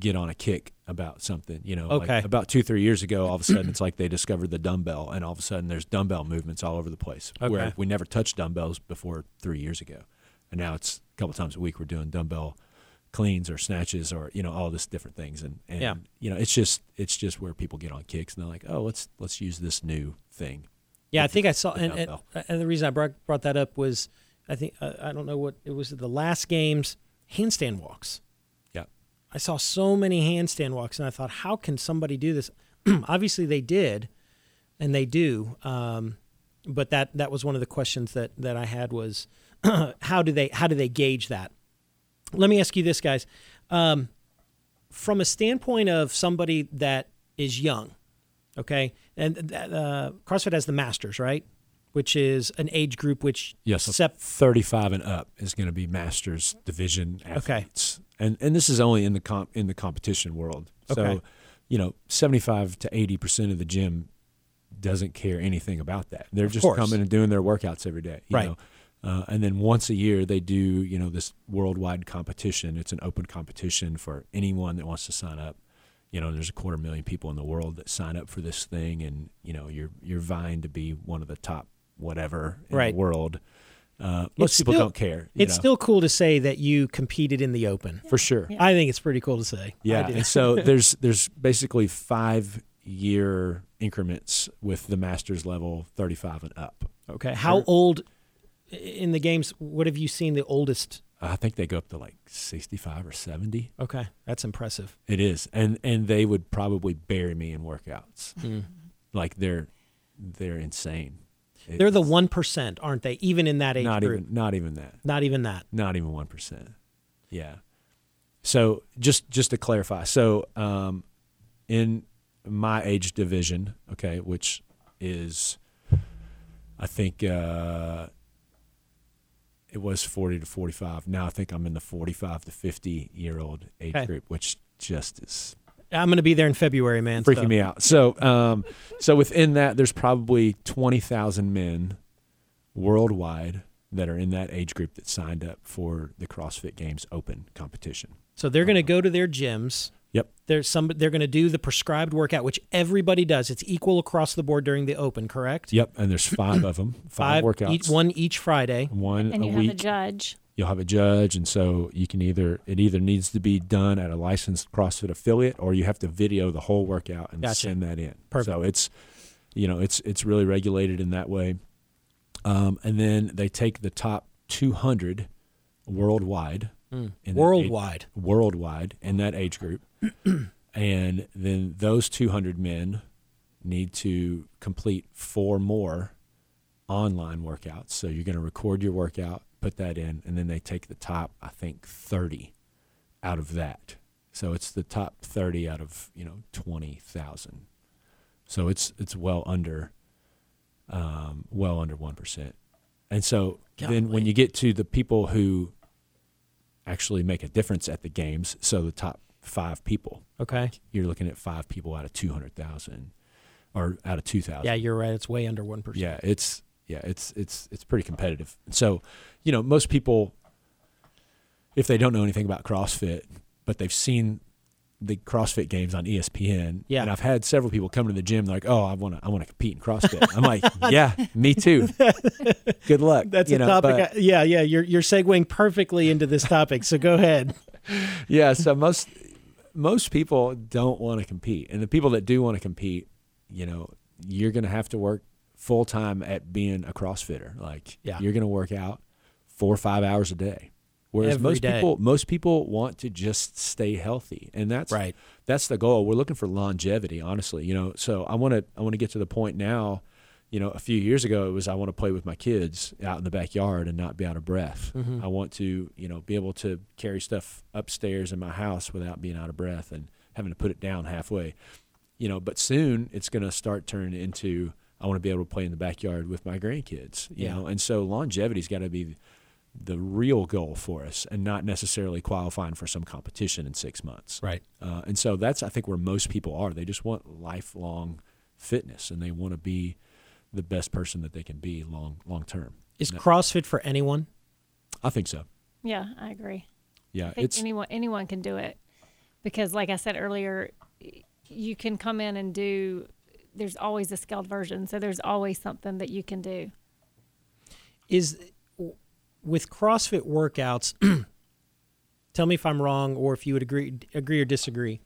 Speaker 3: get on a kick about something. You know, like
Speaker 1: Okay.
Speaker 3: about two three years ago, all of a sudden it's like they discovered the dumbbell, and all of a sudden there's dumbbell movements all over the place.
Speaker 1: Okay.
Speaker 3: Where we never touched dumbbells before three years ago, and now it's a couple times a week we're doing dumbbell cleans or snatches or you know all this different things and, and
Speaker 1: Yeah.
Speaker 3: you know it's just it's just where people get on kicks and they're like oh let's let's use this new thing
Speaker 1: Yeah, I think I saw, and, and, and the reason I brought brought that up was, I think uh, I don't know what it was. The last games handstand walks. I saw so many handstand walks, and I thought, how can somebody do this? <clears throat> Obviously, they did, and they do. Um, but that that was one of the questions that that I had was, <clears throat> how do they how do they gauge that? Let me ask you this, guys. Um, from a standpoint of somebody that is young, okay, and uh, CrossFit has the Masters, right? Which is an age group which
Speaker 3: yes
Speaker 1: sep-
Speaker 3: 35 and up is going to be masters division
Speaker 1: Okay.
Speaker 3: And and this is only in the comp in the competition world so you know 75 to 80 percent of the gym doesn't care anything about that they're
Speaker 1: Of
Speaker 3: just
Speaker 1: course.
Speaker 3: coming and doing their workouts every day you
Speaker 1: Right.
Speaker 3: know? Uh, and then once a year they do you know this worldwide competition it's an open competition for anyone that wants to sign up you know there's a quarter million people in the world that sign up for this thing and you know you're you're vying to be one of the top whatever in
Speaker 1: Right.
Speaker 3: the world uh, most
Speaker 1: It's
Speaker 3: people
Speaker 1: still-
Speaker 3: don't care you
Speaker 1: it's
Speaker 3: know,
Speaker 1: still cool to say that you competed in the open.
Speaker 3: for sure
Speaker 2: Yeah.
Speaker 1: I think it's pretty cool to say.
Speaker 3: Yeah and so <laughs> there's there's basically five year increments with the masters level 35 and up
Speaker 1: Okay. How old in the games? What have you seen the oldest?
Speaker 3: i think they go up to like 65 or 70
Speaker 1: Okay, that's impressive.
Speaker 3: it is and and they would probably bury me in workouts like they're they're insane
Speaker 1: They're the one percent, aren't they? Even in that age
Speaker 3: not
Speaker 1: group,
Speaker 3: even not even that
Speaker 1: not even that.
Speaker 3: not even one percent. Yeah. So just just to clarify, so um, in my age division, okay, which is, I think uh, it was forty to forty five. Now I think I'm in the forty five to fifty year old age
Speaker 1: Okay.
Speaker 3: group, which just is
Speaker 1: I'm going to be there in February, man.
Speaker 3: freaking
Speaker 1: so-
Speaker 3: me out. So, um, so within that, there's probably twenty thousand men worldwide that are in that age group that signed up for the CrossFit Games Open competition.
Speaker 1: So they're going to go to their gyms.
Speaker 3: Yep.
Speaker 1: There's some. They're going to do the prescribed workout, which everybody does. It's equal across the board during the open, correct?
Speaker 3: Yep, and there's five of them, five, workouts,
Speaker 1: each one each Friday.
Speaker 3: one
Speaker 2: And
Speaker 3: a
Speaker 2: you have a
Speaker 3: week.
Speaker 2: judge.
Speaker 3: You'll have a judge, and so you can either it either needs to be done at a licensed CrossFit affiliate, or you have to video the whole workout and
Speaker 1: Gotcha.
Speaker 3: send that in.
Speaker 1: Perfect.
Speaker 3: So it's you know it's it's really regulated in that way. Um, and then they take the top 200 worldwide in that age-
Speaker 1: Worldwide.
Speaker 3: worldwide in that age group. <clears throat> and then those 200 men need to complete four more online workouts. So you're going to record your workout, put that in, and then they take the top, I think, 30 out of that. So it's the top 30 out of, you know, 20,000. So it's it's well under um, well under 1%. And so then when you get to the people who actually make a difference at the games, so the top 5 people,
Speaker 1: Okay.
Speaker 3: you're looking at 5 people out of 200,000 or out of 2,000.
Speaker 1: Yeah, you're right. It's way under one percent.
Speaker 3: Yeah, it's yeah, it's it's it's pretty competitive. So, you know, most people if they don't know anything about CrossFit, but they've seen the CrossFit games on ESPN.
Speaker 1: Yeah.
Speaker 3: And I've had several people come to the gym like, "Oh, I want to I want to compete in CrossFit." <laughs> I'm like, "Yeah, me too." Good luck.
Speaker 1: That's
Speaker 3: you
Speaker 1: a
Speaker 3: know,
Speaker 1: topic.
Speaker 3: but-
Speaker 1: I- yeah, yeah. You're you're segueing perfectly into this topic. So go ahead. <laughs>
Speaker 3: yeah, so most most people don't want to compete, and the people that do want to compete, you know, you're going to have to work full time at being a CrossFitter. Like,
Speaker 1: Yeah.
Speaker 3: you're going to work out four or five hours a day. Whereas
Speaker 1: Every
Speaker 3: most
Speaker 1: day.
Speaker 3: people most people want to just stay healthy, and that's
Speaker 1: Right.
Speaker 3: That's the goal. We're looking for longevity, honestly. You know, so I want to I want to get to the point now. You know, a few years ago, it was I want to play with my kids out in the backyard and not be out of breath.
Speaker 1: Mm-hmm.
Speaker 3: I want to, you know, be able to carry stuff upstairs in my house without being out of breath and having to put it down halfway. You know, but soon it's going to start turning into I want to be able to play in the backyard with my grandkids. You
Speaker 1: Yeah.
Speaker 3: know, and so longevity's got to be the real goal for us, and not necessarily qualifying for some competition in six months.
Speaker 1: Right.
Speaker 3: Uh, and so that's I think where most people are. They just want lifelong fitness, and they want to be the best person that they can be long long term.
Speaker 1: Is
Speaker 3: No.
Speaker 1: CrossFit for anyone?
Speaker 3: I think so.
Speaker 2: Yeah, I agree.
Speaker 3: Yeah,
Speaker 2: I think
Speaker 3: it's
Speaker 2: anyone anyone can do it because, like I said earlier, you can come in and do. There's always a scaled version, so there's always something that you can do.
Speaker 1: Is with CrossFit workouts. <clears throat> tell me if I'm wrong, or if you would agree agree or disagree.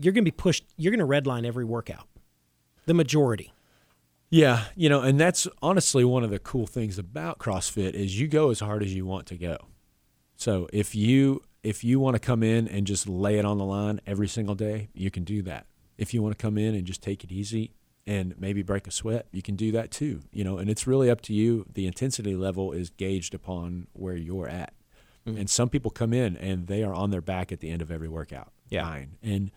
Speaker 1: You're going to be pushed. You're going to redline every workout. The majority.
Speaker 3: Yeah, you know, and that's honestly one of the cool things about CrossFit is you go as hard as you want to go. So if you if you want to come in and just lay it on the line every single day, you can do that. If you want to come in and just take it easy and maybe break a sweat, you can do that too. You know, and it's really up to you. The intensity level is gauged upon where you're at. And some people come in and they are on their back at the end of every workout.
Speaker 1: Yeah.
Speaker 3: Fine. And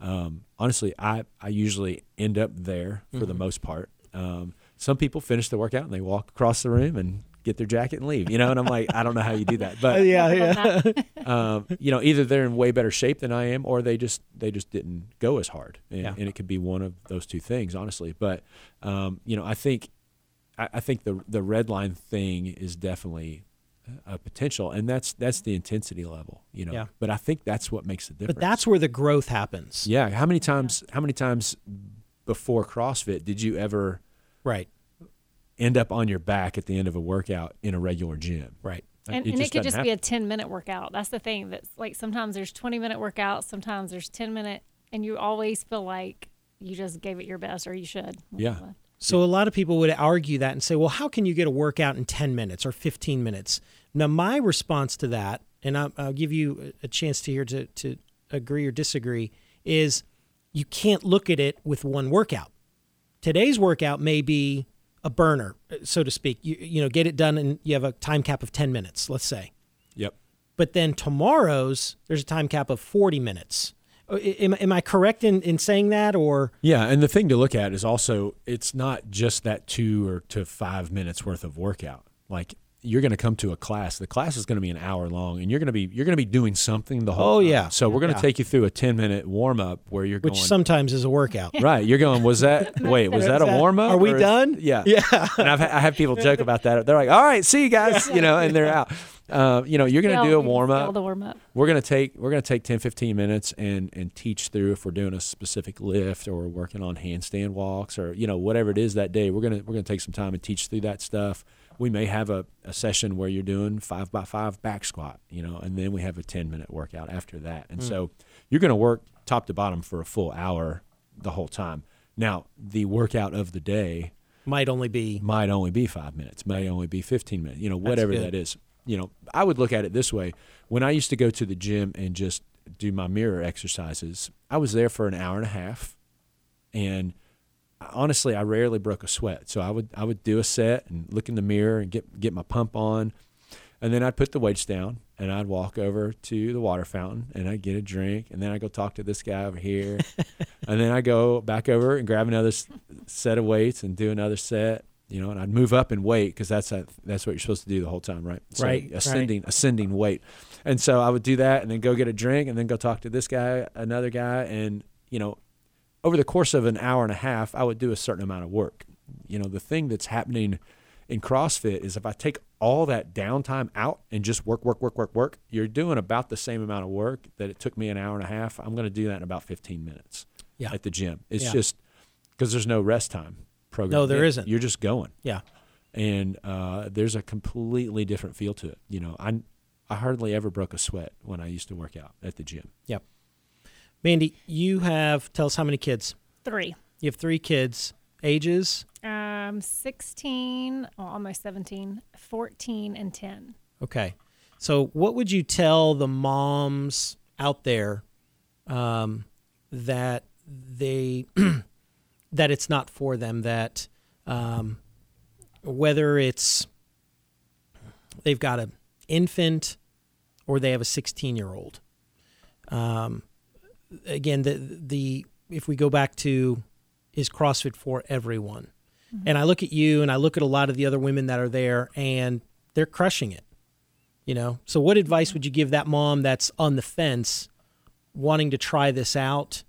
Speaker 3: um, honestly, I, I usually end up there for the most part. Um, some people finish the workout and they walk across the room and get their jacket and leave, you know, and I'm like, I don't know how you do that. But, <laughs>
Speaker 1: yeah, yeah. <laughs>
Speaker 3: um, you know, either they're in way better shape than I am or they just, they just didn't go as hard. And,
Speaker 1: Yeah.
Speaker 3: and it could be one of those two things, honestly. But, um, you know, I think, I, I think the, the red line thing is definitely a potential and that's, that's the intensity level, you know,
Speaker 1: Yeah.
Speaker 3: but I think that's what makes the difference.
Speaker 1: But that's where the growth happens.
Speaker 3: Yeah. How many times? How many times before CrossFit did you ever
Speaker 1: Right.
Speaker 3: End up on your back at the end of a workout in a regular gym?
Speaker 1: Right.
Speaker 2: and, and it could
Speaker 3: doesn't
Speaker 2: just be a 10 minute workout. That's the thing. That's like sometimes there's 20 minute workouts, sometimes there's 10 minute, and you always feel like you just gave it your best, or you should.
Speaker 3: Yeah.
Speaker 1: So a lot of people would argue that and say, well, how can you get a workout in 10 minutes or 15 minutes? Now, my response to that, and I'll, I'll give you a a chance to hear to, to agree or disagree, is you can't look at it with one workout. Today's workout may be a burner, so to speak. You, you know, get it done and you have a time cap of 10 minutes, let's say.
Speaker 3: Yep.
Speaker 1: But then tomorrow's, there's a time cap of 40 minutes. Uh, Am, am I correct in, in saying that or?
Speaker 3: Yeah, and the thing to look at is also it's not just that two or to five minutes worth of workout. Like you're going to come to a class. The class is going to be an hour long, and you're going to be you're going to be doing something the whole.
Speaker 1: Oh,
Speaker 3: time.
Speaker 1: yeah.
Speaker 3: So we're going to
Speaker 1: Yeah.
Speaker 3: take you through a ten minute warm up where you're
Speaker 1: Which
Speaker 3: going.
Speaker 1: sometimes is a workout. <laughs>
Speaker 3: right, you're going. Was that <laughs> wait? Was that a warm up?
Speaker 1: Are we done?
Speaker 3: Yeah,
Speaker 1: Yeah.
Speaker 3: and I've I have people joke about that. They're like, "All right, see you guys," you know, and they're out. Uh, you know, you're going to do a warm up.
Speaker 2: The warm up.
Speaker 3: we're going to take we're going to take 10 15 minutes and and teach through if we're doing a specific lift or we're working on handstand walks or you know whatever it is that day we're going to we're going to take some time and teach through that stuff we may have a, a session where you're doing five by five back squat you know and then we have a 10 minute workout after that and hmm. so you're going to work top to bottom for a full hour the whole time now the workout of the day
Speaker 1: Might only be.
Speaker 3: might only be five minutes, may only be 15 minutes, you know, whatever that is. You know, I would look at it this way. When I used to go to the gym and just do my mirror exercises, I was there for an hour and a half. And honestly, I rarely broke a sweat. So I would I would do a set and look in the mirror and get get my pump on. And then I'd put the weights down and I'd walk over to the water fountain and I'd get a drink and then I'd go talk to this guy over here. <laughs> and then I go back over and grab another set of weights and do another set, you know, and I'd move up and weight because that's a, that's what you're supposed to do the whole time, right? So
Speaker 1: Right, right.
Speaker 3: Ascending ascending weight. And so I would do that and then go get a drink and then go talk to this guy, another guy, and you know, over the course of an hour and a half, I would do a certain amount of work. You know, the thing that's happening in CrossFit is if I take all that downtime out and just work, work, work, work, work, you're doing about the same amount of work that it took me an hour and a half. I'm going to do that in about 15 minutes
Speaker 1: Yeah.
Speaker 3: at the gym. It's
Speaker 1: Yeah.
Speaker 3: just because there's no rest time program.
Speaker 1: No, there isn't.
Speaker 3: You're just going
Speaker 1: Yeah.
Speaker 3: and uh, there's a completely different feel to it. You know, I I hardly ever broke a sweat when I used to work out at the gym.
Speaker 1: Yep. Mandy, you have tell us how many kids?
Speaker 2: Three.
Speaker 1: You have three kids. Ages?
Speaker 2: Um, 16, well, almost 17, 14, and 10.
Speaker 1: Okay. So, what would you tell the moms out there um, that they <clears throat> that it's not for them? That um, whether it's they've got an infant or they have a 16 year old. Um, again, the the if we go back to is CrossFit for everyone, and I look at you and I look at a lot of the other women that are there and they're crushing it. You know, so what advice would you give that mom that's on the fence, wanting to try this out,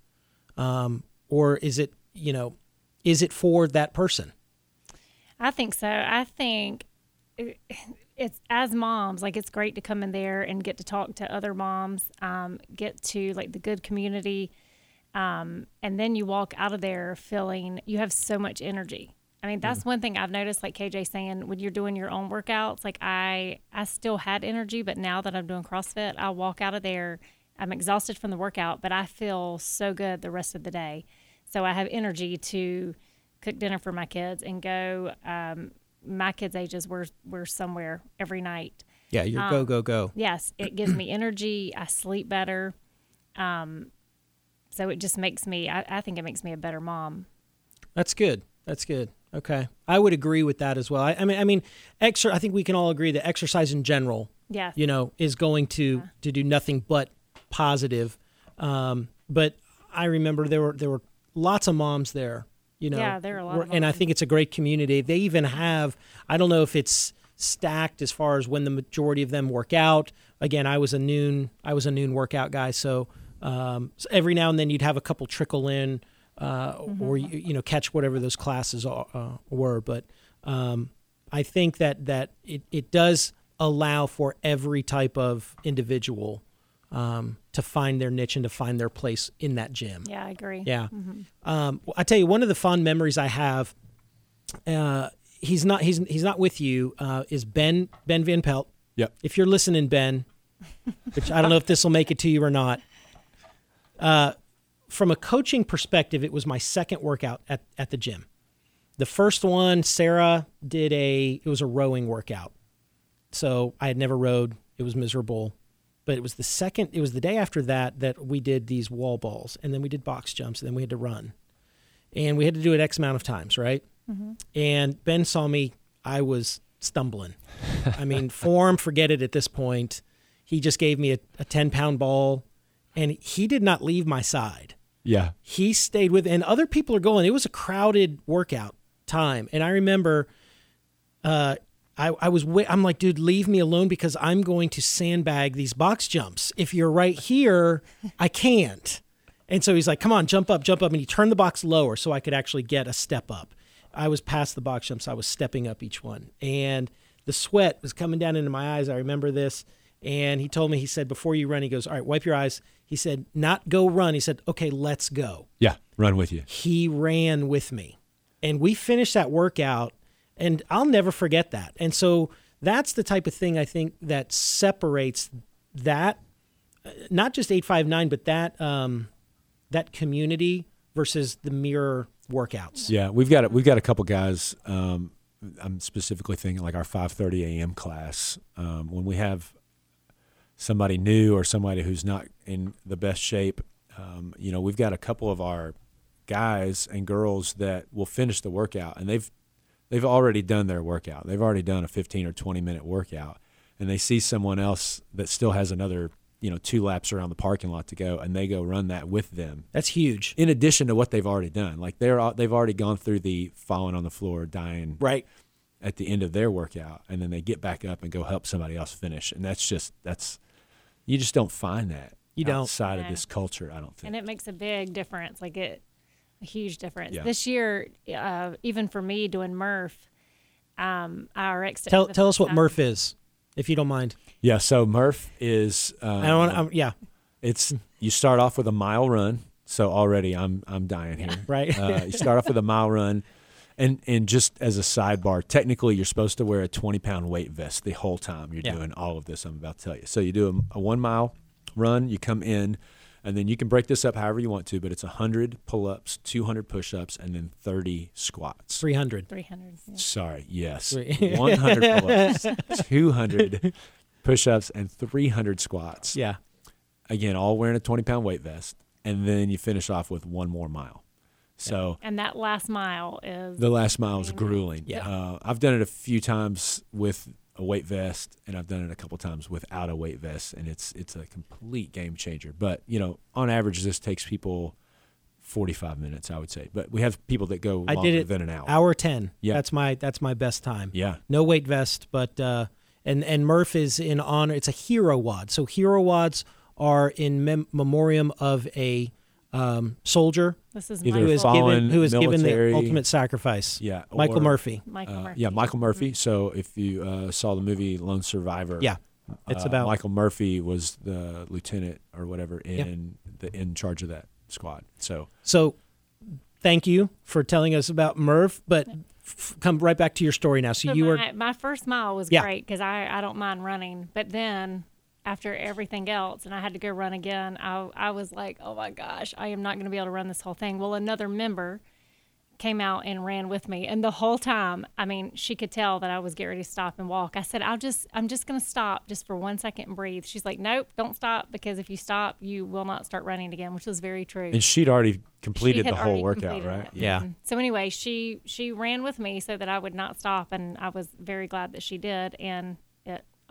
Speaker 1: um, or is it you know, is it for that person?
Speaker 2: I think so. I think it's as moms, like it's great to come in there and get to talk to other moms, um, get to like the good community, um, and then you walk out of there feeling you have so much energy. I mean, that's one thing I've noticed. Like KJ saying, when you're doing your own workouts, like I, I still had energy, but now that I'm doing CrossFit, I walk out of there. I'm exhausted from the workout, but I feel so good the rest of the day. So I have energy to cook dinner for my kids and go. Um, my kids' ages were were somewhere every night.
Speaker 1: Yeah, you're go go go.
Speaker 2: Yes, it gives me energy. I sleep better. Um, so it just makes me. I, I think it makes me a better mom.
Speaker 1: That's good. That's good. Okay, I would agree with that as well. I, I mean, I mean, exer- I think we can all agree that exercise in general,
Speaker 2: yeah,
Speaker 1: you know, is going to to do nothing but positive. Um, but I remember there were there were lots of moms there. You know,
Speaker 2: Yeah, there are a lot
Speaker 1: and I think it's a great community. They even have. I don't know if it's stacked as far as when the majority of them work out. Again, I was a noon. I was a noon workout guy, so, um, so every now and then you'd have a couple trickle in, uh, or you, you know catch whatever those classes are, uh, were. But um, I think that that it, it does allow for every type of individual um, to find their niche and to find their place in that gym.
Speaker 2: Yeah, I agree.
Speaker 1: Yeah. Um, well, I tell you, one of the fond memories I have, uh, he's not he's he's not with you. Uh, is Ben Ben Van Pelt?
Speaker 3: Yep.
Speaker 1: If you're listening, Ben, which I don't know if this will make it to you or not. Uh, from a coaching perspective, it was my second workout at, at the gym. The first one, Sarah did a it was a rowing workout. So I had never rowed. It was miserable. But it was the second it was the day after that that we did these wall balls and then we did box jumps and then we had to run. And we had to do it X amount of times, right? And Ben saw me, I was stumbling. I mean, <laughs> form, forget it at this point. He just gave me a, a 10 pound ball and he did not leave my side
Speaker 3: Yeah.
Speaker 1: he stayed with and other people are going it was a crowded workout time and i remember uh I, I was I'm like, dude, leave me alone because I'm going to sandbag these box jumps. If you're right here, I can't. And so he's like, come on, jump up, jump up. And he turned the box lower so I could actually get a step up. I was past the box jumps. I was stepping up each one. And the sweat was coming down into my eyes. I remember this. And he told me, he said, before you run, he goes, all right, wipe your eyes. He said, not go run. He said, okay, let's go
Speaker 3: Yeah. Run with you.
Speaker 1: he ran with me and we finished that workout and I'll never forget that. And so that's the type of thing I think that separates that uh, not just 859 but that um that community versus the mirror workouts.
Speaker 3: Yeah, we've got we've got a couple guys. Um, I'm specifically thinking like our 5:30 a.m. class um, when we have somebody new or somebody who's not in the best shape. Um, you know, we've got a couple of our guys and girls that will finish the workout and they've they've already done their workout. They've already done a 15 or 20 minute workout, and they see someone else that still has another you know two laps around the parking lot to go, and they go run that with them
Speaker 1: That's huge.
Speaker 3: in addition to what they've already done. Like they're al- they've already gone through the falling on the floor, dying
Speaker 1: Right.
Speaker 3: at the end of their workout, and then they get back up and go help somebody else finish. And that's just that's you just don't find that
Speaker 1: You don't.
Speaker 3: outside of
Speaker 2: No.
Speaker 3: this culture. I don't think.
Speaker 2: and it makes a big difference like it a huge difference
Speaker 3: Yeah.
Speaker 2: this year uh, even for me doing murph um, I RX'd
Speaker 1: Tell tell us what
Speaker 2: time.
Speaker 1: Murph is, if you don't mind.
Speaker 3: Yeah. So Murph is. Uh,
Speaker 1: I don't. Want, I'm, yeah.
Speaker 3: It's you start off with a mile run. So already I'm I'm dying here.
Speaker 1: Right.
Speaker 3: Uh, you start off with a mile run, and and just as a sidebar, technically you're supposed to wear a 20 pound weight vest the whole time you're
Speaker 1: Yeah.
Speaker 3: doing all of this. I'm about to tell you. So you do a, a one mile run. You come in. And then you can break this up however you want to, but it's 100 pull ups, 200 push ups, and then 30 squats.
Speaker 1: Three hundred.
Speaker 2: 300. yeah.
Speaker 3: Sorry, yes.
Speaker 1: Three- <laughs>
Speaker 3: 100 pull ups, 200 push ups, and 300 squats.
Speaker 1: Yeah.
Speaker 3: Again, all wearing a 20 pound weight vest. And then you finish off with one more mile. So
Speaker 2: And that last mile is
Speaker 3: the last mile is grueling.
Speaker 1: Yeah.
Speaker 3: Uh, I've done it a few times with a weight vest, and I've done it a couple times without a weight vest, and it's it's a complete game changer. But you know, on average, this takes people 45 minutes, I would say. But we have people that go
Speaker 1: I
Speaker 3: longer
Speaker 1: did it
Speaker 3: than an hour.
Speaker 1: Hour ten.
Speaker 3: Yeah.
Speaker 1: That's my that's my best time.
Speaker 3: Yeah.
Speaker 1: No weight vest, but uh, and and Murph is in honor. It's a hero WOD. So hero WODs are in mem- memoriam of a um, soldier
Speaker 2: this is
Speaker 3: Either
Speaker 1: who
Speaker 2: Michael,
Speaker 1: has
Speaker 3: fallen
Speaker 1: given who has given the ultimate sacrifice.
Speaker 3: Yeah,
Speaker 1: Michael
Speaker 3: or-
Speaker 1: Murphy.
Speaker 2: Michael
Speaker 3: Uh,
Speaker 2: Murphy.
Speaker 3: yeah, Michael Murphy. So if you uh, saw the movie Lone Survivor,
Speaker 1: Yeah. It's
Speaker 3: uh,
Speaker 1: about
Speaker 3: Michael Murphy was the lieutenant or whatever in the in charge of that squad. So
Speaker 1: So, thank you for telling us about Murph. But f- come right back to your story now. So,
Speaker 2: So
Speaker 1: you were
Speaker 2: my, my first mile was
Speaker 1: Yeah.
Speaker 2: great because I, I don't mind running. But then after everything else and I had to go run again, I, I was like, oh my gosh, I am not going to be able to run this whole thing. Well, another member came out and ran with me. And the whole time, I mean, she could tell that I was getting ready to stop and walk. I said, I'll just, I'm just going to stop just for one second and breathe. She's like, nope, don't stop because if you stop, you will not start running again, which was very true
Speaker 3: and she'd already completed
Speaker 2: had
Speaker 3: the whole workout, right?
Speaker 2: it.
Speaker 1: Yeah.
Speaker 2: Mhm. So anyway, she she ran with me so that I would not stop, and I was very glad that she did, and it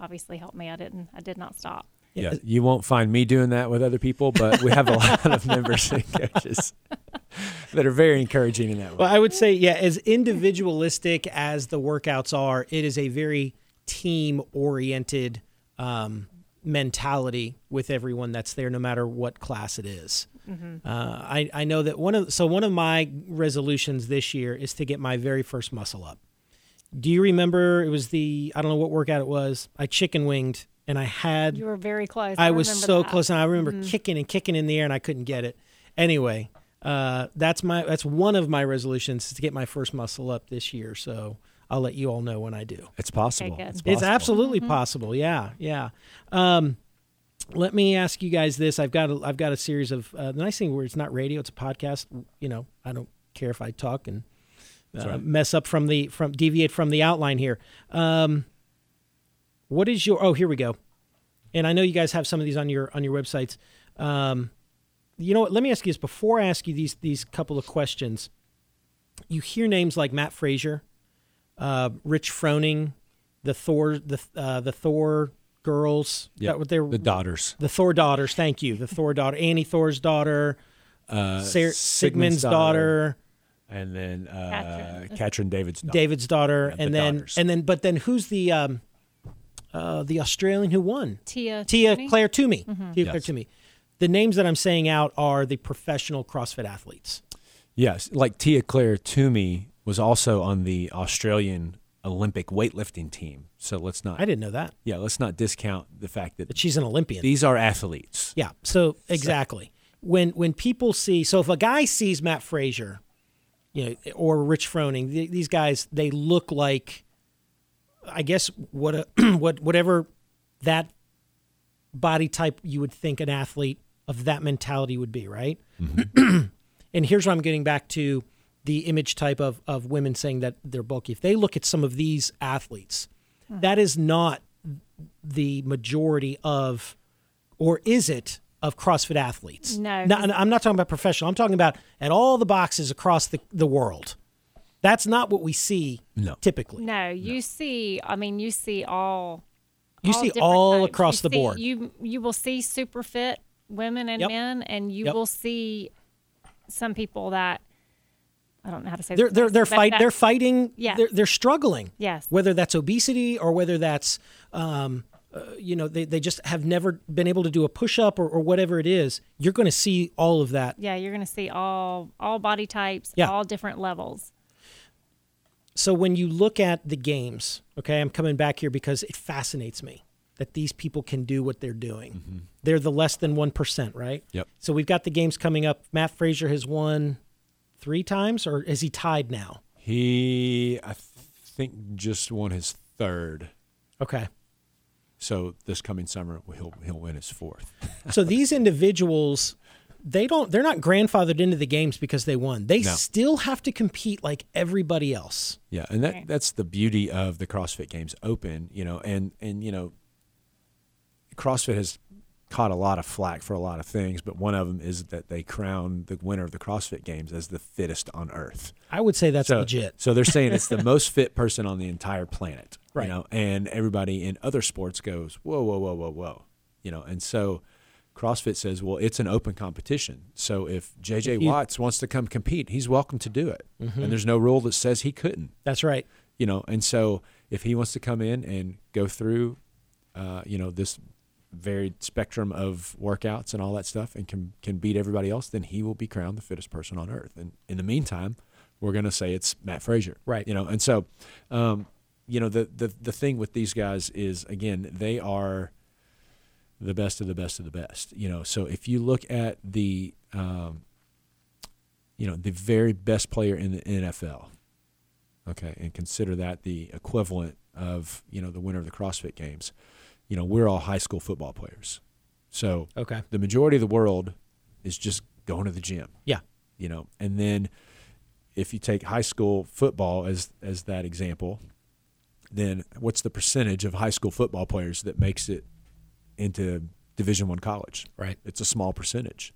Speaker 2: obviously helped me. I didn't I did not stop.
Speaker 3: Yeah, you won't find me doing that with other people, but we have a lot of <laughs> members and coaches that are very encouraging in that way.
Speaker 1: Well, I would say, yeah, as individualistic as the workouts are, it is a very team oriented um, mentality with everyone that's there, no matter what class it is. Uh, I, I know that one of so one of my resolutions this year is to get my very first muscle up. Do you remember? It was the I don't know what workout it was. I chicken winged and I had
Speaker 2: You were very close.
Speaker 1: I was so
Speaker 2: that. Mm-hmm.
Speaker 1: close, and I remember kicking and kicking in the air, and I couldn't get it. Anyway, uh, that's my that's one of my resolutions is to get my first muscle up this year. So I'll let you all know when I do.
Speaker 3: It's possible.
Speaker 2: good.
Speaker 3: It's,
Speaker 1: It's absolutely
Speaker 2: Mm-hmm.
Speaker 1: possible. Yeah, yeah. Um, let me ask you guys this. I've got a, I've got a series of uh, the nice thing where it's not radio; it's a podcast. You know, I don't care if I talk and uh,
Speaker 3: right.
Speaker 1: mess up from the from deviate from the outline here. Um, what is your? Oh, here we go. And I know you guys have some of these on your on your websites. Um, you know what? Let me ask you this before I ask you these these couple of questions. You hear names like Mat Fraser, uh, Rich Froning, the Thor the uh, the Thor girls.
Speaker 3: Yeah,
Speaker 1: That what they're
Speaker 3: the daughters.
Speaker 1: the Thor daughters. Thank you. The Thor daughter, Annie Thorisdottir,
Speaker 3: Uh,
Speaker 1: Sarah, Sigmundsdottir,
Speaker 3: and then uh,
Speaker 2: Katrin.
Speaker 3: Katrin Davidsdottir.
Speaker 1: David's daughter,
Speaker 3: Yeah, the
Speaker 1: and then
Speaker 3: daughters.
Speaker 1: and then but then who's the um, uh, the Australian who won?
Speaker 2: Tia
Speaker 1: Tia
Speaker 2: Tierney?
Speaker 1: Clair Toomey.
Speaker 2: Mm-hmm.
Speaker 1: Tia
Speaker 3: Clair
Speaker 1: Toomey. The names that I'm saying out are the professional CrossFit athletes.
Speaker 3: Yes, like Tia Clair Toomey was also on the Australian Olympic weightlifting team. So let's not
Speaker 1: I didn't know that,
Speaker 3: yeah, let's not discount the fact that
Speaker 1: but she's an Olympian.
Speaker 3: these are athletes.
Speaker 1: Yeah. So exactly. When when people see so if a guy sees Mat Fraser, you know, or Rich Froning, th- these guys they look like I guess what a, <clears throat> what whatever that body type you would think an athlete of that mentality would be, right? Mm-hmm. <clears throat> and here's what I'm getting back to the image type of of women saying that they're bulky. If they look at some of these athletes, hmm. that is not the majority of or is it of CrossFit athletes?
Speaker 2: No,
Speaker 1: No,
Speaker 2: 'cause-
Speaker 1: I'm not talking about professional. I'm talking about at all the boxes across the, the world. That's not what we see
Speaker 3: No.
Speaker 1: typically.
Speaker 2: No, you see. I mean, you see all.
Speaker 1: You
Speaker 2: all
Speaker 1: see all
Speaker 2: types.
Speaker 1: across
Speaker 2: You
Speaker 1: the
Speaker 2: see-
Speaker 1: board.
Speaker 2: You you will see super fit women and
Speaker 1: Yep.
Speaker 2: men, and you
Speaker 1: Yep.
Speaker 2: will see some people that I don't know how to say.
Speaker 1: They're
Speaker 2: this
Speaker 1: they're they're fight
Speaker 2: that-
Speaker 1: they're fighting.
Speaker 2: Yeah.
Speaker 1: They're, they're struggling.
Speaker 2: Yes.
Speaker 1: Whether that's obesity or whether that's um, uh, you know they, they just have never been able to do a push up or, or whatever it is. You're going to see all of that.
Speaker 2: Yeah, you're going to see all all body types,
Speaker 1: Yeah.
Speaker 2: all different levels.
Speaker 1: so when you look at the games, okay, I'm coming back here because it fascinates me that these people can do what they're doing. They're the less than 1%, right?
Speaker 3: Yep.
Speaker 1: So we've got the games coming up. Mat Fraser has won three times, or is he tied now?
Speaker 3: He, I think, just won his third.
Speaker 1: Okay.
Speaker 3: So this coming summer, he'll he'll win his fourth. <laughs>
Speaker 1: so these individuals they don't they're not grandfathered into the games because they won they
Speaker 3: No.
Speaker 1: still have to compete like everybody else
Speaker 3: Yeah, and that that's the beauty of the CrossFit Games Open, you know, and and you know, CrossFit has caught a lot of flack for a lot of things, but one of them is that they crown the winner of the CrossFit Games as the fittest on earth.
Speaker 1: i would say that's
Speaker 3: so,
Speaker 1: legit
Speaker 3: So they're saying it's the <laughs> most fit person on the entire planet,
Speaker 1: Right.
Speaker 3: You know, and everybody in other sports goes, whoa, whoa, whoa, whoa, whoa, you know, and so. CrossFit says, well, it's an open competition. So if JJ
Speaker 1: If you- Mm-hmm.
Speaker 3: Watts wants to come compete, he's welcome to do it. And there's no rule that says he couldn't
Speaker 1: that's right
Speaker 3: you know and so if he wants to come in and go through uh, you know this varied spectrum of workouts and all that stuff and can can beat everybody else then he will be crowned the fittest person on earth. And in the meantime we're going to say it's Mat Fraser.
Speaker 1: Right.
Speaker 3: you know and so um, you know the, the the thing with these guys is again they are the best of the best of the best you know. So if you look at the um, you know the very best player in the NFL okay, and consider that the equivalent of you know the winner of the CrossFit Games, you know we're all high school football players, so
Speaker 1: okay
Speaker 3: the majority of the world is just going to the gym,
Speaker 1: yeah
Speaker 3: you know, and then if you take high school football as as that example, then what's the percentage of high school football players that makes it into Division One college?
Speaker 1: right
Speaker 3: It's a small percentage.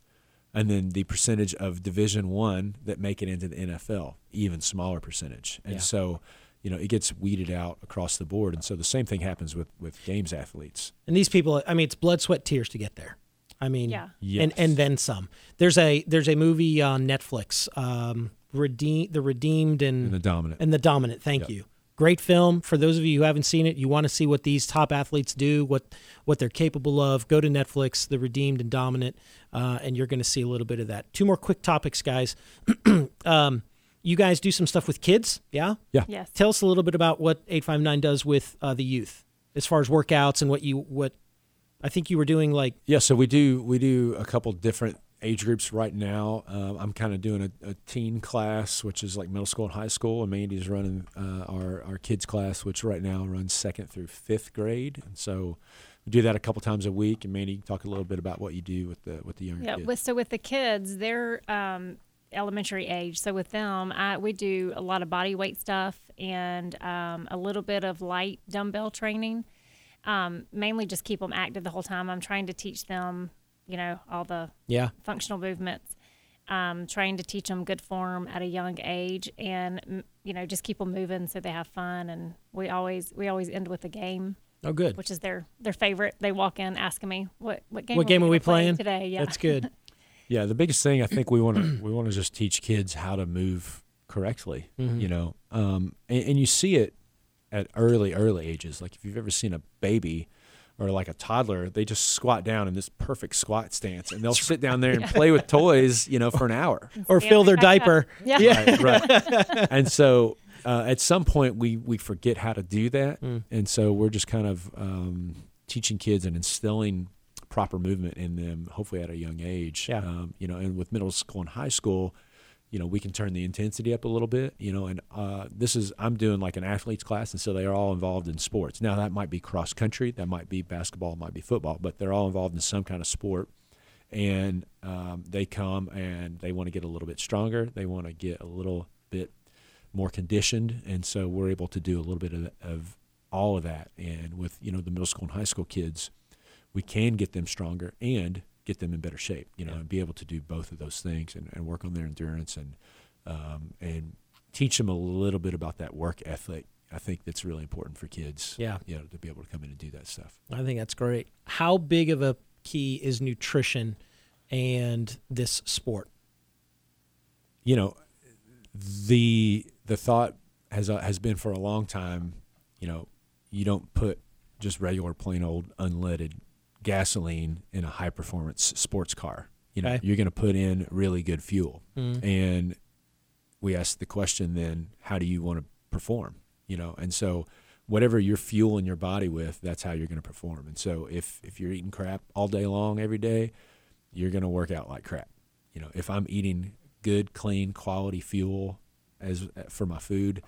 Speaker 3: And then the percentage of Division One that make it into the NFL, even smaller percentage. And
Speaker 1: Yeah.
Speaker 3: so, you know, it gets weeded out across the board. And so the same thing happens with with games athletes.
Speaker 1: and these people i mean it's blood sweat tears to get there i mean
Speaker 2: Yeah.
Speaker 1: and
Speaker 3: Yes.
Speaker 1: and then some there's a there's a movie on netflix um redeem the redeemed and
Speaker 3: And the dominant.
Speaker 1: and the dominant thank
Speaker 3: Yep.
Speaker 1: you great film for those of you who haven't seen it you want to see what these top athletes do what what they're capable of go to netflix the redeemed and dominant uh, and you're going to see a little bit of that two more quick topics guys <clears throat> um, you guys do some stuff with kids yeah Yeah.
Speaker 2: Yes.
Speaker 1: tell us a little bit about what 859 does with uh, the youth as far as workouts and what you what i think you were doing like
Speaker 3: Yeah, so we do we do a couple different age groups right now. Um, I'm kind of doing a, a teen class, which is like middle school and high school, and Mandy's running uh, our our kids class, which right now runs second through fifth grade. And so we do that a couple times a week. And Mandy, talk a little bit about what you do with the with the younger
Speaker 2: Yeah.
Speaker 3: kids.
Speaker 2: With, so with the kids, they're um, elementary age. So with them, I, we do a lot of body weight stuff and um, a little bit of light dumbbell training. Um, mainly just keep them active the whole time. I'm trying to teach them, you know, all the
Speaker 1: yeah
Speaker 2: functional movements. Um, trying to teach them good form at a young age, and you know, just keep them moving so they have fun. And we always we always end with a game,
Speaker 1: oh good
Speaker 2: which is their their favorite. They walk in asking me what what game
Speaker 1: what game are
Speaker 2: gonna
Speaker 1: we
Speaker 2: play
Speaker 1: playing
Speaker 2: today? Yeah,
Speaker 1: that's good <laughs>
Speaker 3: Yeah, the biggest thing I think we want <clears throat> to we want to just teach kids how to move correctly.
Speaker 1: Mhm.
Speaker 3: You know, um, and, and you see it at early early ages. Like if you've ever seen a baby or like a toddler, they just squat down in this perfect squat stance, and they'll sit down there and play with <laughs> toys. You know, for an hour.
Speaker 1: or fill their
Speaker 2: right back up.
Speaker 1: diaper
Speaker 2: Yeah.
Speaker 3: Right, <laughs> right. and so uh, at some point we we forget how to do that,
Speaker 1: Mm.
Speaker 3: and so we're just kind of um, teaching kids and instilling proper movement in them, hopefully at a young age.
Speaker 1: Yeah.
Speaker 3: Um, you know, and with middle school and high school, you know, we can turn the intensity up a little bit. You know, and uh, this is I'm doing like an athletes class, and so they are all involved in sports. Now that might be cross country, that might be basketball, might be football, but they're all involved in some kind of sport and um, they come and they want to get a little bit stronger. They want to get a little bit more conditioned, and so we're able to do a little bit of, of all of that. And with you know the middle school and high school kids, we can get them stronger and get them in better shape. You know,
Speaker 1: Yeah.
Speaker 3: and be able to do both of those things and, and work on their endurance and um, and teach them a little bit about that work ethic. I think that's really important for kids.
Speaker 1: Yeah.
Speaker 3: you know, to be able to come in and do that stuff.
Speaker 1: I think that's great. How big of a key is nutrition and this sport?
Speaker 3: you know the the thought has uh, has been for a long time you know you don't put just regular plain old unleaded gasoline in a high performance sports car you know
Speaker 1: Okay.
Speaker 3: you're going to put in really good fuel
Speaker 1: Mm.
Speaker 3: and we ask the question then how do you want to perform. You know, and so whatever you're fueling your body with, that's how you're going to perform. And so if if you're eating crap all day long every day, you're going to work out like crap. You know, if I'm eating good, clean, quality fuel as for my food,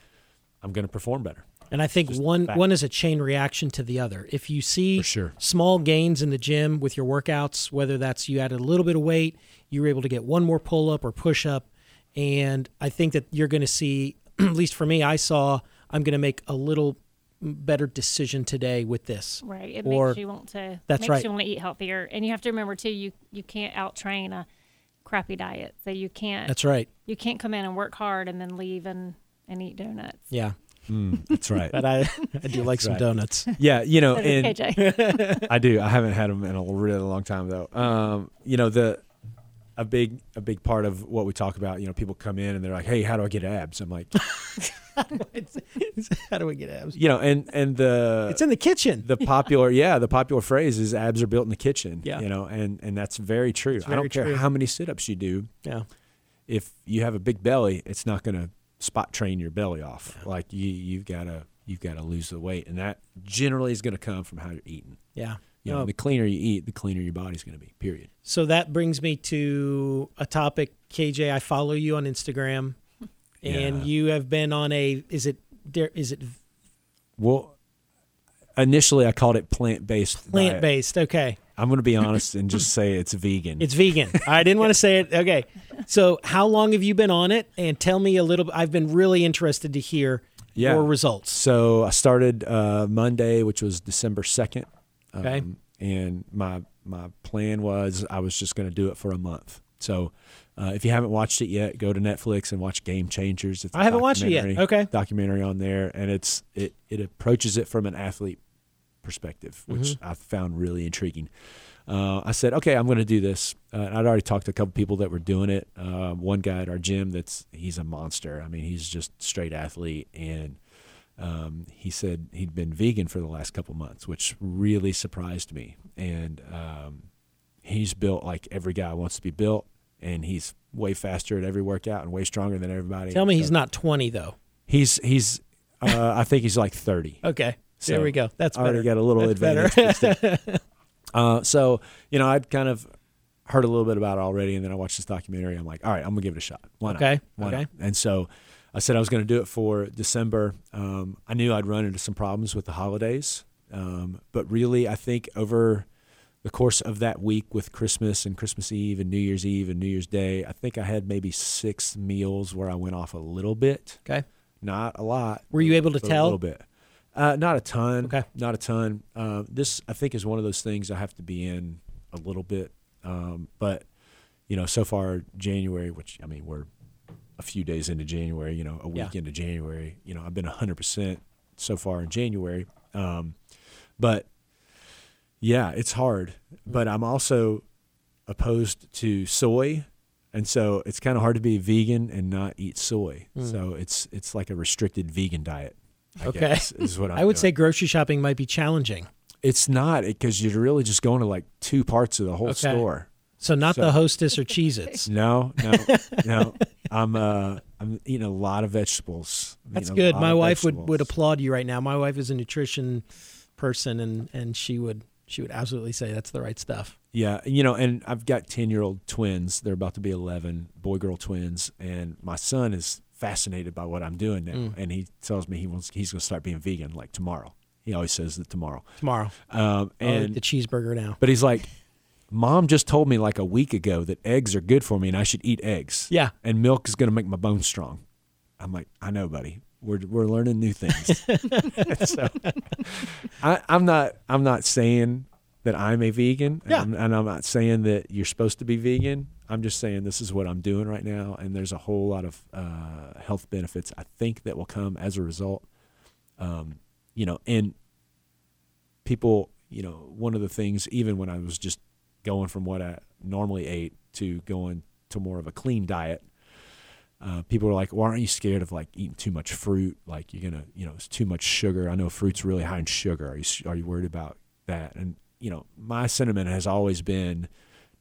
Speaker 3: I'm going to perform better.
Speaker 1: And I think one one is a chain reaction to the other. If you see
Speaker 3: sure.
Speaker 1: small gains in the gym with your workouts, whether that's you added a little bit of weight, you were able to get one more pull up or push up, and I think that you're going to see, <clears throat> at least for me, I saw I'm going to make a little better decision today with this.
Speaker 2: Right. It
Speaker 1: Or-
Speaker 2: makes you want to.
Speaker 1: That's
Speaker 2: makes
Speaker 1: right.
Speaker 2: you want to eat healthier, and you have to remember too. You you can't out train a crappy diet, so you can't
Speaker 1: That's right.
Speaker 2: you can't come in and work hard and then leave and and eat donuts.
Speaker 1: Yeah,
Speaker 3: Mm, that's right. <laughs>
Speaker 1: but I I do like some
Speaker 3: right.
Speaker 1: donuts.
Speaker 3: yeah, you know, and
Speaker 2: KJ. <laughs>
Speaker 3: I do. I haven't had them in a really long time though. Um, you know, the a big a big part of what we talk about. You know, people come in and they're like, "Hey, how do I get abs?" I'm like, <laughs>
Speaker 1: How do we get abs?
Speaker 3: you know, and and the
Speaker 1: It's in the kitchen.
Speaker 3: the popular yeah the popular phrase is abs are built in the kitchen.
Speaker 1: Yeah.
Speaker 3: you know, and and that's very true. I don't care
Speaker 1: true.
Speaker 3: how many sit ups you do.
Speaker 1: Yeah.
Speaker 3: If you have a big belly, it's not going to spot train your belly off. Like you you've got to you've got to lose the weight, and that generally is going to come from how you're eating.
Speaker 1: Yeah.
Speaker 3: You know,
Speaker 1: No,
Speaker 3: the cleaner you eat, the cleaner your body's going to be. Period.
Speaker 1: So that brings me to a topic, KJ. I follow you on Instagram, and
Speaker 3: Yeah.
Speaker 1: you have been on a. Is it there? Is it
Speaker 3: Well, initially I called it plant based.
Speaker 1: plant based? Okay,
Speaker 3: I'm going to be <laughs> honest and just say it's vegan.
Speaker 1: it's vegan. <laughs> I didn't want to say it. Okay, so how long have you been on it? And tell me a little. I've been really interested to hear
Speaker 3: Yeah.
Speaker 1: your results.
Speaker 3: so I started uh, Monday, which was December second. Um,
Speaker 1: Okay.
Speaker 3: and my my plan was I was just going to do it for a month. So. Uh, if you haven't watched it yet, go to Netflix and watch Game Changers. It's
Speaker 1: I haven't watched it yet. Okay.
Speaker 3: documentary on there, and it's it it approaches it from an athlete perspective, which
Speaker 1: Mm-hmm.
Speaker 3: I found really intriguing. Uh, I said, okay, I'm going to do this. Uh, and I'd already talked to a couple people that were doing it. Uh, one guy at our gym that's he's a monster. I mean, he's just straight athlete, and um, he said he'd been vegan for the last couple months, which really surprised me. And um, he's built like every guy wants to be built, and he's way faster at every workout and way stronger than everybody.
Speaker 1: Tell me he's not twenty though.
Speaker 3: He's he's uh, I think he's like 30.
Speaker 1: Okay,
Speaker 3: So,
Speaker 1: there we go. That's
Speaker 3: I already
Speaker 1: better.
Speaker 3: got a little
Speaker 1: That's
Speaker 3: advantage.
Speaker 1: better.
Speaker 3: but still. uh, so you know, I'd kind of heard a little bit about it already, and then I watched this documentary. I'm like, all right, I'm gonna give it a shot. Why not?
Speaker 1: Okay,
Speaker 3: Why
Speaker 1: okay.
Speaker 3: not? And so I said I was gonna do it for December. Um, I knew I'd run into some problems with the holidays, um, but really, I think over the course of that week with Christmas and Christmas Eve and New Year's Eve and New Year's Day, I think I had maybe six meals where I went off a little bit,
Speaker 1: okay.
Speaker 3: not a lot.
Speaker 1: Were you able to tell?
Speaker 3: a little bit? Uh, not a ton.
Speaker 1: Okay.
Speaker 3: Not a ton. Uh, this I think is one of those things I have to be in a little bit. Um, but you know, so far January, which I mean we're a few days into January. You know, a week
Speaker 1: Yeah.
Speaker 3: into January. You know, I've been hundred percent so far in January. Um, but yeah, it's hard. But I'm also opposed to soy. And so it's kind of hard to be vegan and not eat soy. So it's it's like a restricted vegan diet. I.
Speaker 1: Okay.
Speaker 3: guess, is what I'm <laughs>
Speaker 1: I would
Speaker 3: doing.
Speaker 1: say grocery shopping might be challenging.
Speaker 3: it's not because you're really just going to like two parts of the whole
Speaker 1: Okay.
Speaker 3: store.
Speaker 1: So not
Speaker 3: So-
Speaker 1: the hostess or Cheez-Its. <laughs>
Speaker 3: No, no, no. <laughs> I'm uh I'm eating a lot of vegetables. I'm
Speaker 1: That's good. My wife would, would applaud you right now. My wife is a nutrition person and, and she would she would absolutely say that's the right stuff.
Speaker 3: Yeah, you know, and I've got ten year old twins. They're about to be eleven, boy girl twins, and my son is fascinated by what I'm doing now,
Speaker 1: Mm.
Speaker 3: and he tells me he wants he's going to start being vegan like tomorrow. He always says that tomorrow.
Speaker 1: Tomorrow.
Speaker 3: Um, and
Speaker 1: the cheeseburger now.
Speaker 3: but he's like, Mom just told me like a week ago that eggs are good for me and I should eat eggs.
Speaker 1: Yeah.
Speaker 3: and milk is going to make my bones strong. I'm like, I know, buddy. We're we're learning new things. <laughs> <laughs> so, I, I'm not I'm not saying that I'm a vegan, and, I'm, and I'm not saying that you're supposed to be vegan. I'm just saying this is what I'm doing right now, and there's a whole lot of uh, health benefits I think that will come as a result. Um, you know, and people, you know, one of the things, even when I was just going from what I normally ate to going to more of a clean diet, uh, people were like, "Why aren't you scared of like eating too much fruit? Like you're gonna, you know, it's too much sugar. I know fruit's really high in sugar. Are you are you worried about that?" And you know, my sentiment has always been,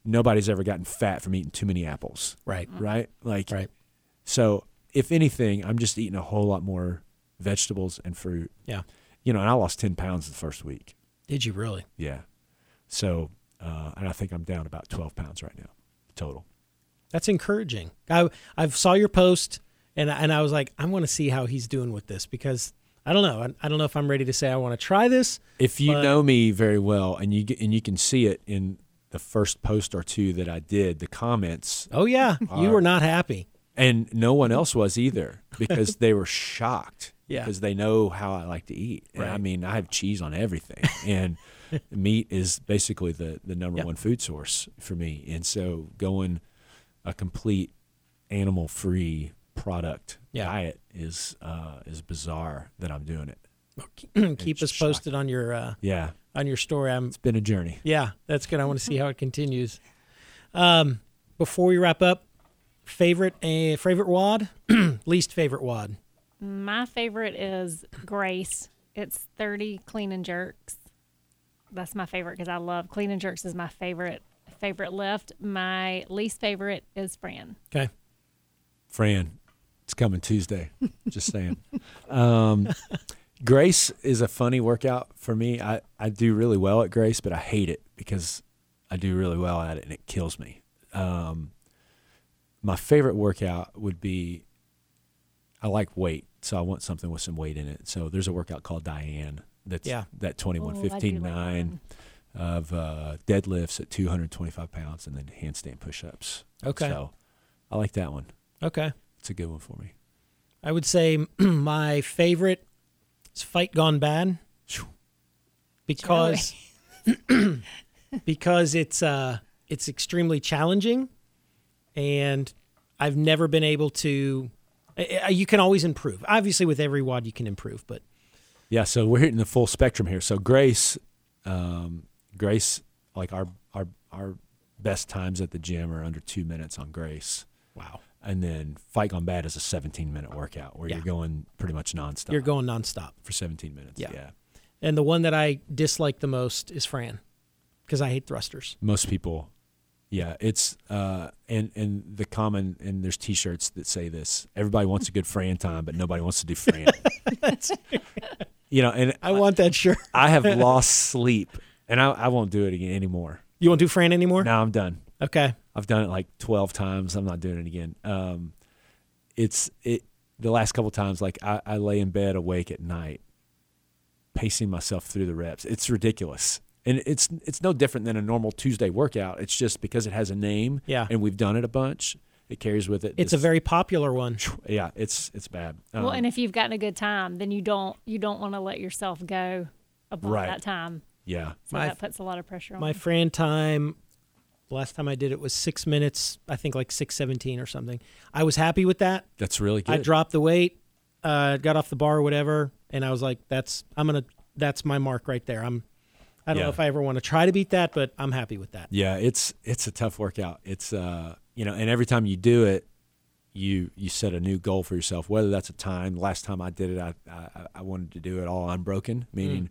Speaker 3: nobody's ever gotten fat from eating too many apples,
Speaker 1: Right.
Speaker 3: right? Like,
Speaker 1: Right.
Speaker 3: so if anything, I'm just eating a whole lot more vegetables and fruit.
Speaker 1: Yeah.
Speaker 3: You know, and I lost 10 pounds the first week.
Speaker 1: Did you really?
Speaker 3: Yeah. So, uh, and I think I'm down about 12 pounds right now total.
Speaker 1: That's encouraging. I I saw your post and and I was like, I want to see how he's doing with this because I don't know. I, I don't know if I'm ready to say I want to try this.
Speaker 3: If you know me very well and you and you can see it in the first post or two that I did, the comments,
Speaker 1: Oh yeah, you were not happy.
Speaker 3: and no one else was either because they were shocked <laughs>
Speaker 1: Yeah.
Speaker 3: because they know how I like to eat. And I mean, I have cheese on everything, <laughs> and meat is basically the the number
Speaker 1: Yep.
Speaker 3: one food source for me. And so going a complete animal free product
Speaker 1: Yeah.
Speaker 3: diet is uh, is bizarre that I'm doing it. <clears throat>
Speaker 1: Keep
Speaker 3: It's
Speaker 1: us posted on your uh,
Speaker 3: Yeah,
Speaker 1: on your story. I'm
Speaker 3: it's been a journey.
Speaker 1: yeah, that's good. I want to see how it continues. Um, before we wrap up, favorite a favorite WOD, <clears throat> least favorite WOD.
Speaker 2: My favorite is Grace. It's 30 clean and jerks. That's my favorite because I love clean and jerks is my favorite favorite lift. My least favorite is Fran.
Speaker 1: Okay,
Speaker 3: Fran, it's coming Tuesday. Just saying. <laughs> Um, Grace is a funny workout for me. I, I do really well at Grace, but I hate it because I do really well at it and it kills me. Um, my favorite workout would be I like weight, so I want something with some weight in it. So there's a workout called Diane that's
Speaker 1: Yeah.
Speaker 3: that
Speaker 2: Oh, I do
Speaker 3: 21
Speaker 2: like
Speaker 3: 15
Speaker 2: that
Speaker 3: 9 of uh, deadlifts at 225 pounds and then handstand push ups.
Speaker 1: Okay.
Speaker 3: So I like that one.
Speaker 1: okay.
Speaker 3: It's a good one for me.
Speaker 1: I would say <clears throat> my favorite is Fight Gone Bad because <clears throat> <clears throat> because it's uh it's extremely challenging and I've never been able to uh, you can always improve. Obviously with every WOD you can improve, but
Speaker 3: Yeah, so we're hitting the full spectrum here. So Grace, um, Grace, like our our our best times at the gym are under two minutes on Grace,
Speaker 1: wow.
Speaker 3: And then Fight Gone Bad is a 17 minute workout where
Speaker 1: Yeah.
Speaker 3: you're going pretty much nonstop.
Speaker 1: You're going nonstop.
Speaker 3: for 17 minutes.
Speaker 1: Yeah.
Speaker 3: yeah.
Speaker 1: And the one that I dislike the most is Fran because I hate thrusters.
Speaker 3: Most people, yeah, it's uh, and and the common and there's T-shirts that say this. Everybody wants a good Fran time, but nobody wants to do Fran. <laughs> you know, and
Speaker 1: I want that shirt.
Speaker 3: I have lost sleep, and I, I won't do it again anymore.
Speaker 1: You won't do Fran anymore?
Speaker 3: Now I'm done.
Speaker 1: Okay.
Speaker 3: I've done it like 12 times. I'm not doing it again. Um, it's it the last couple times like I, I lay in bed awake at night, pacing myself through the reps. It's ridiculous, and it's it's no different than a normal Tuesday workout. It's just because it has a name,
Speaker 1: Yeah.
Speaker 3: and we've done it a bunch. It carries with it.
Speaker 1: It's a very popular one.
Speaker 3: yeah. It's it's bad.
Speaker 2: well,
Speaker 3: Um,
Speaker 2: and if you've gotten a good time, then you don't you don't want to let yourself go above
Speaker 3: Right.
Speaker 2: that time.
Speaker 3: yeah,
Speaker 2: So
Speaker 1: My-
Speaker 2: that puts a lot of pressure on.
Speaker 1: My
Speaker 2: you.
Speaker 1: Fran time, the last time I did it was six minutes. I think like six seventeen or something. I was happy with that.
Speaker 3: that's really good.
Speaker 1: I dropped the weight, uh, got off the bar or whatever, and I was like, "That's I'm gonna. That's my mark right there." I'm. I don't know if I ever want to try to beat that, but I'm happy with that.
Speaker 3: Yeah, it's it's a tough workout. It's uh you know, and every time you do it, you you set a new goal for yourself. Whether that's a time. Last time I did it, I I, I wanted to do it all unbroken, meaning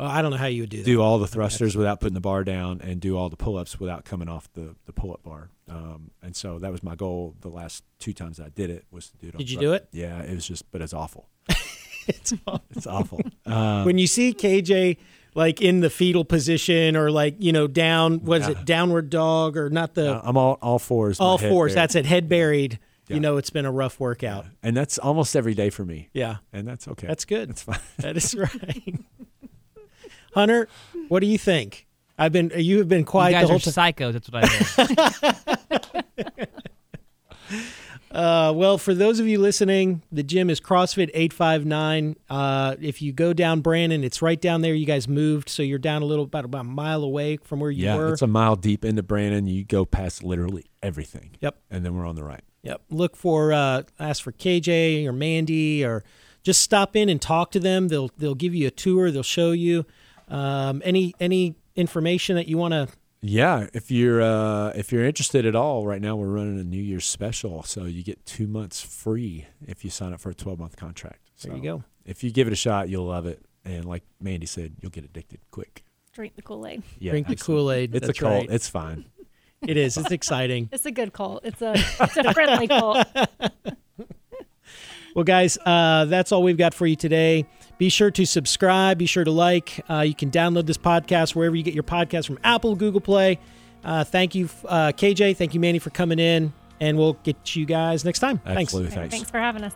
Speaker 1: Oh, I don't know how you would do that.
Speaker 3: do all the thrusters without putting the bar down, and do all the pull ups without coming off the the pull up bar. Um, and so that was my goal. The last two times I did it was to do it.
Speaker 1: Did you
Speaker 3: thrust-
Speaker 1: do it?
Speaker 3: Yeah, it was just, but it's awful. <laughs>
Speaker 1: It's awful.
Speaker 3: It's awful. Uh,
Speaker 1: when you see KJ like in the fetal position or like you know down, what is
Speaker 3: Yeah.
Speaker 1: it, downward dog or not the
Speaker 3: I'm all all fours.
Speaker 1: all fours?
Speaker 3: there.
Speaker 1: That's it, head buried.
Speaker 3: Yeah.
Speaker 1: You know, it's been a rough workout.
Speaker 3: and that's almost every day for me,
Speaker 1: Yeah,
Speaker 3: and that's okay.
Speaker 1: that's good.
Speaker 3: that's fine.
Speaker 1: That is <laughs> right. Hunter, what do you think? I've been you have been
Speaker 4: You
Speaker 1: quiet
Speaker 4: guys
Speaker 1: the
Speaker 4: are
Speaker 1: whole time.
Speaker 4: psychos. That's what I heard. <laughs>
Speaker 1: Uh, well, for those of you listening, the gym is CrossFit 859. Uh, if you go down Brannon, it's right down there. You guys moved, so you're down a little about about a mile away from where you
Speaker 3: yeah,
Speaker 1: were.
Speaker 3: it's a mile deep into Brannon. You go past literally everything.
Speaker 1: Yep.
Speaker 3: And then we're on the right.
Speaker 1: Yep. Look for uh, ask for KJ or Mandy or just stop in and talk to them. They'll they'll give you a tour. They'll show you um, any any information that you want to.
Speaker 3: Yeah, if you're uh, if you're interested at all, right now we're running a New Year's special, so you get two months free if you sign up for a 12 month contract.
Speaker 1: There you go.
Speaker 3: If you give it a shot, you'll love it, and like Mandy said, you'll get addicted quick.
Speaker 2: Drink the Kool Aid.
Speaker 3: Yeah,
Speaker 1: Drink the. Kool Aid.
Speaker 3: It's
Speaker 1: That's
Speaker 3: a cult.
Speaker 1: right.
Speaker 3: It's fine. <laughs>
Speaker 1: It is. It's exciting.
Speaker 2: It's a good cult. It's a it's a friendly cult. <laughs>
Speaker 1: well, guys, uh, that's all we've got for you today. Be sure to subscribe. Be sure to like. Uh, you can download this podcast wherever you get your podcast from Apple, Google Play. Uh, thank you, uh, KJ. Thank you, Mandy, for coming in. And we'll get you guys next time.
Speaker 3: Absolutely.
Speaker 1: Thanks.
Speaker 3: Thanks.
Speaker 2: Thanks for having us.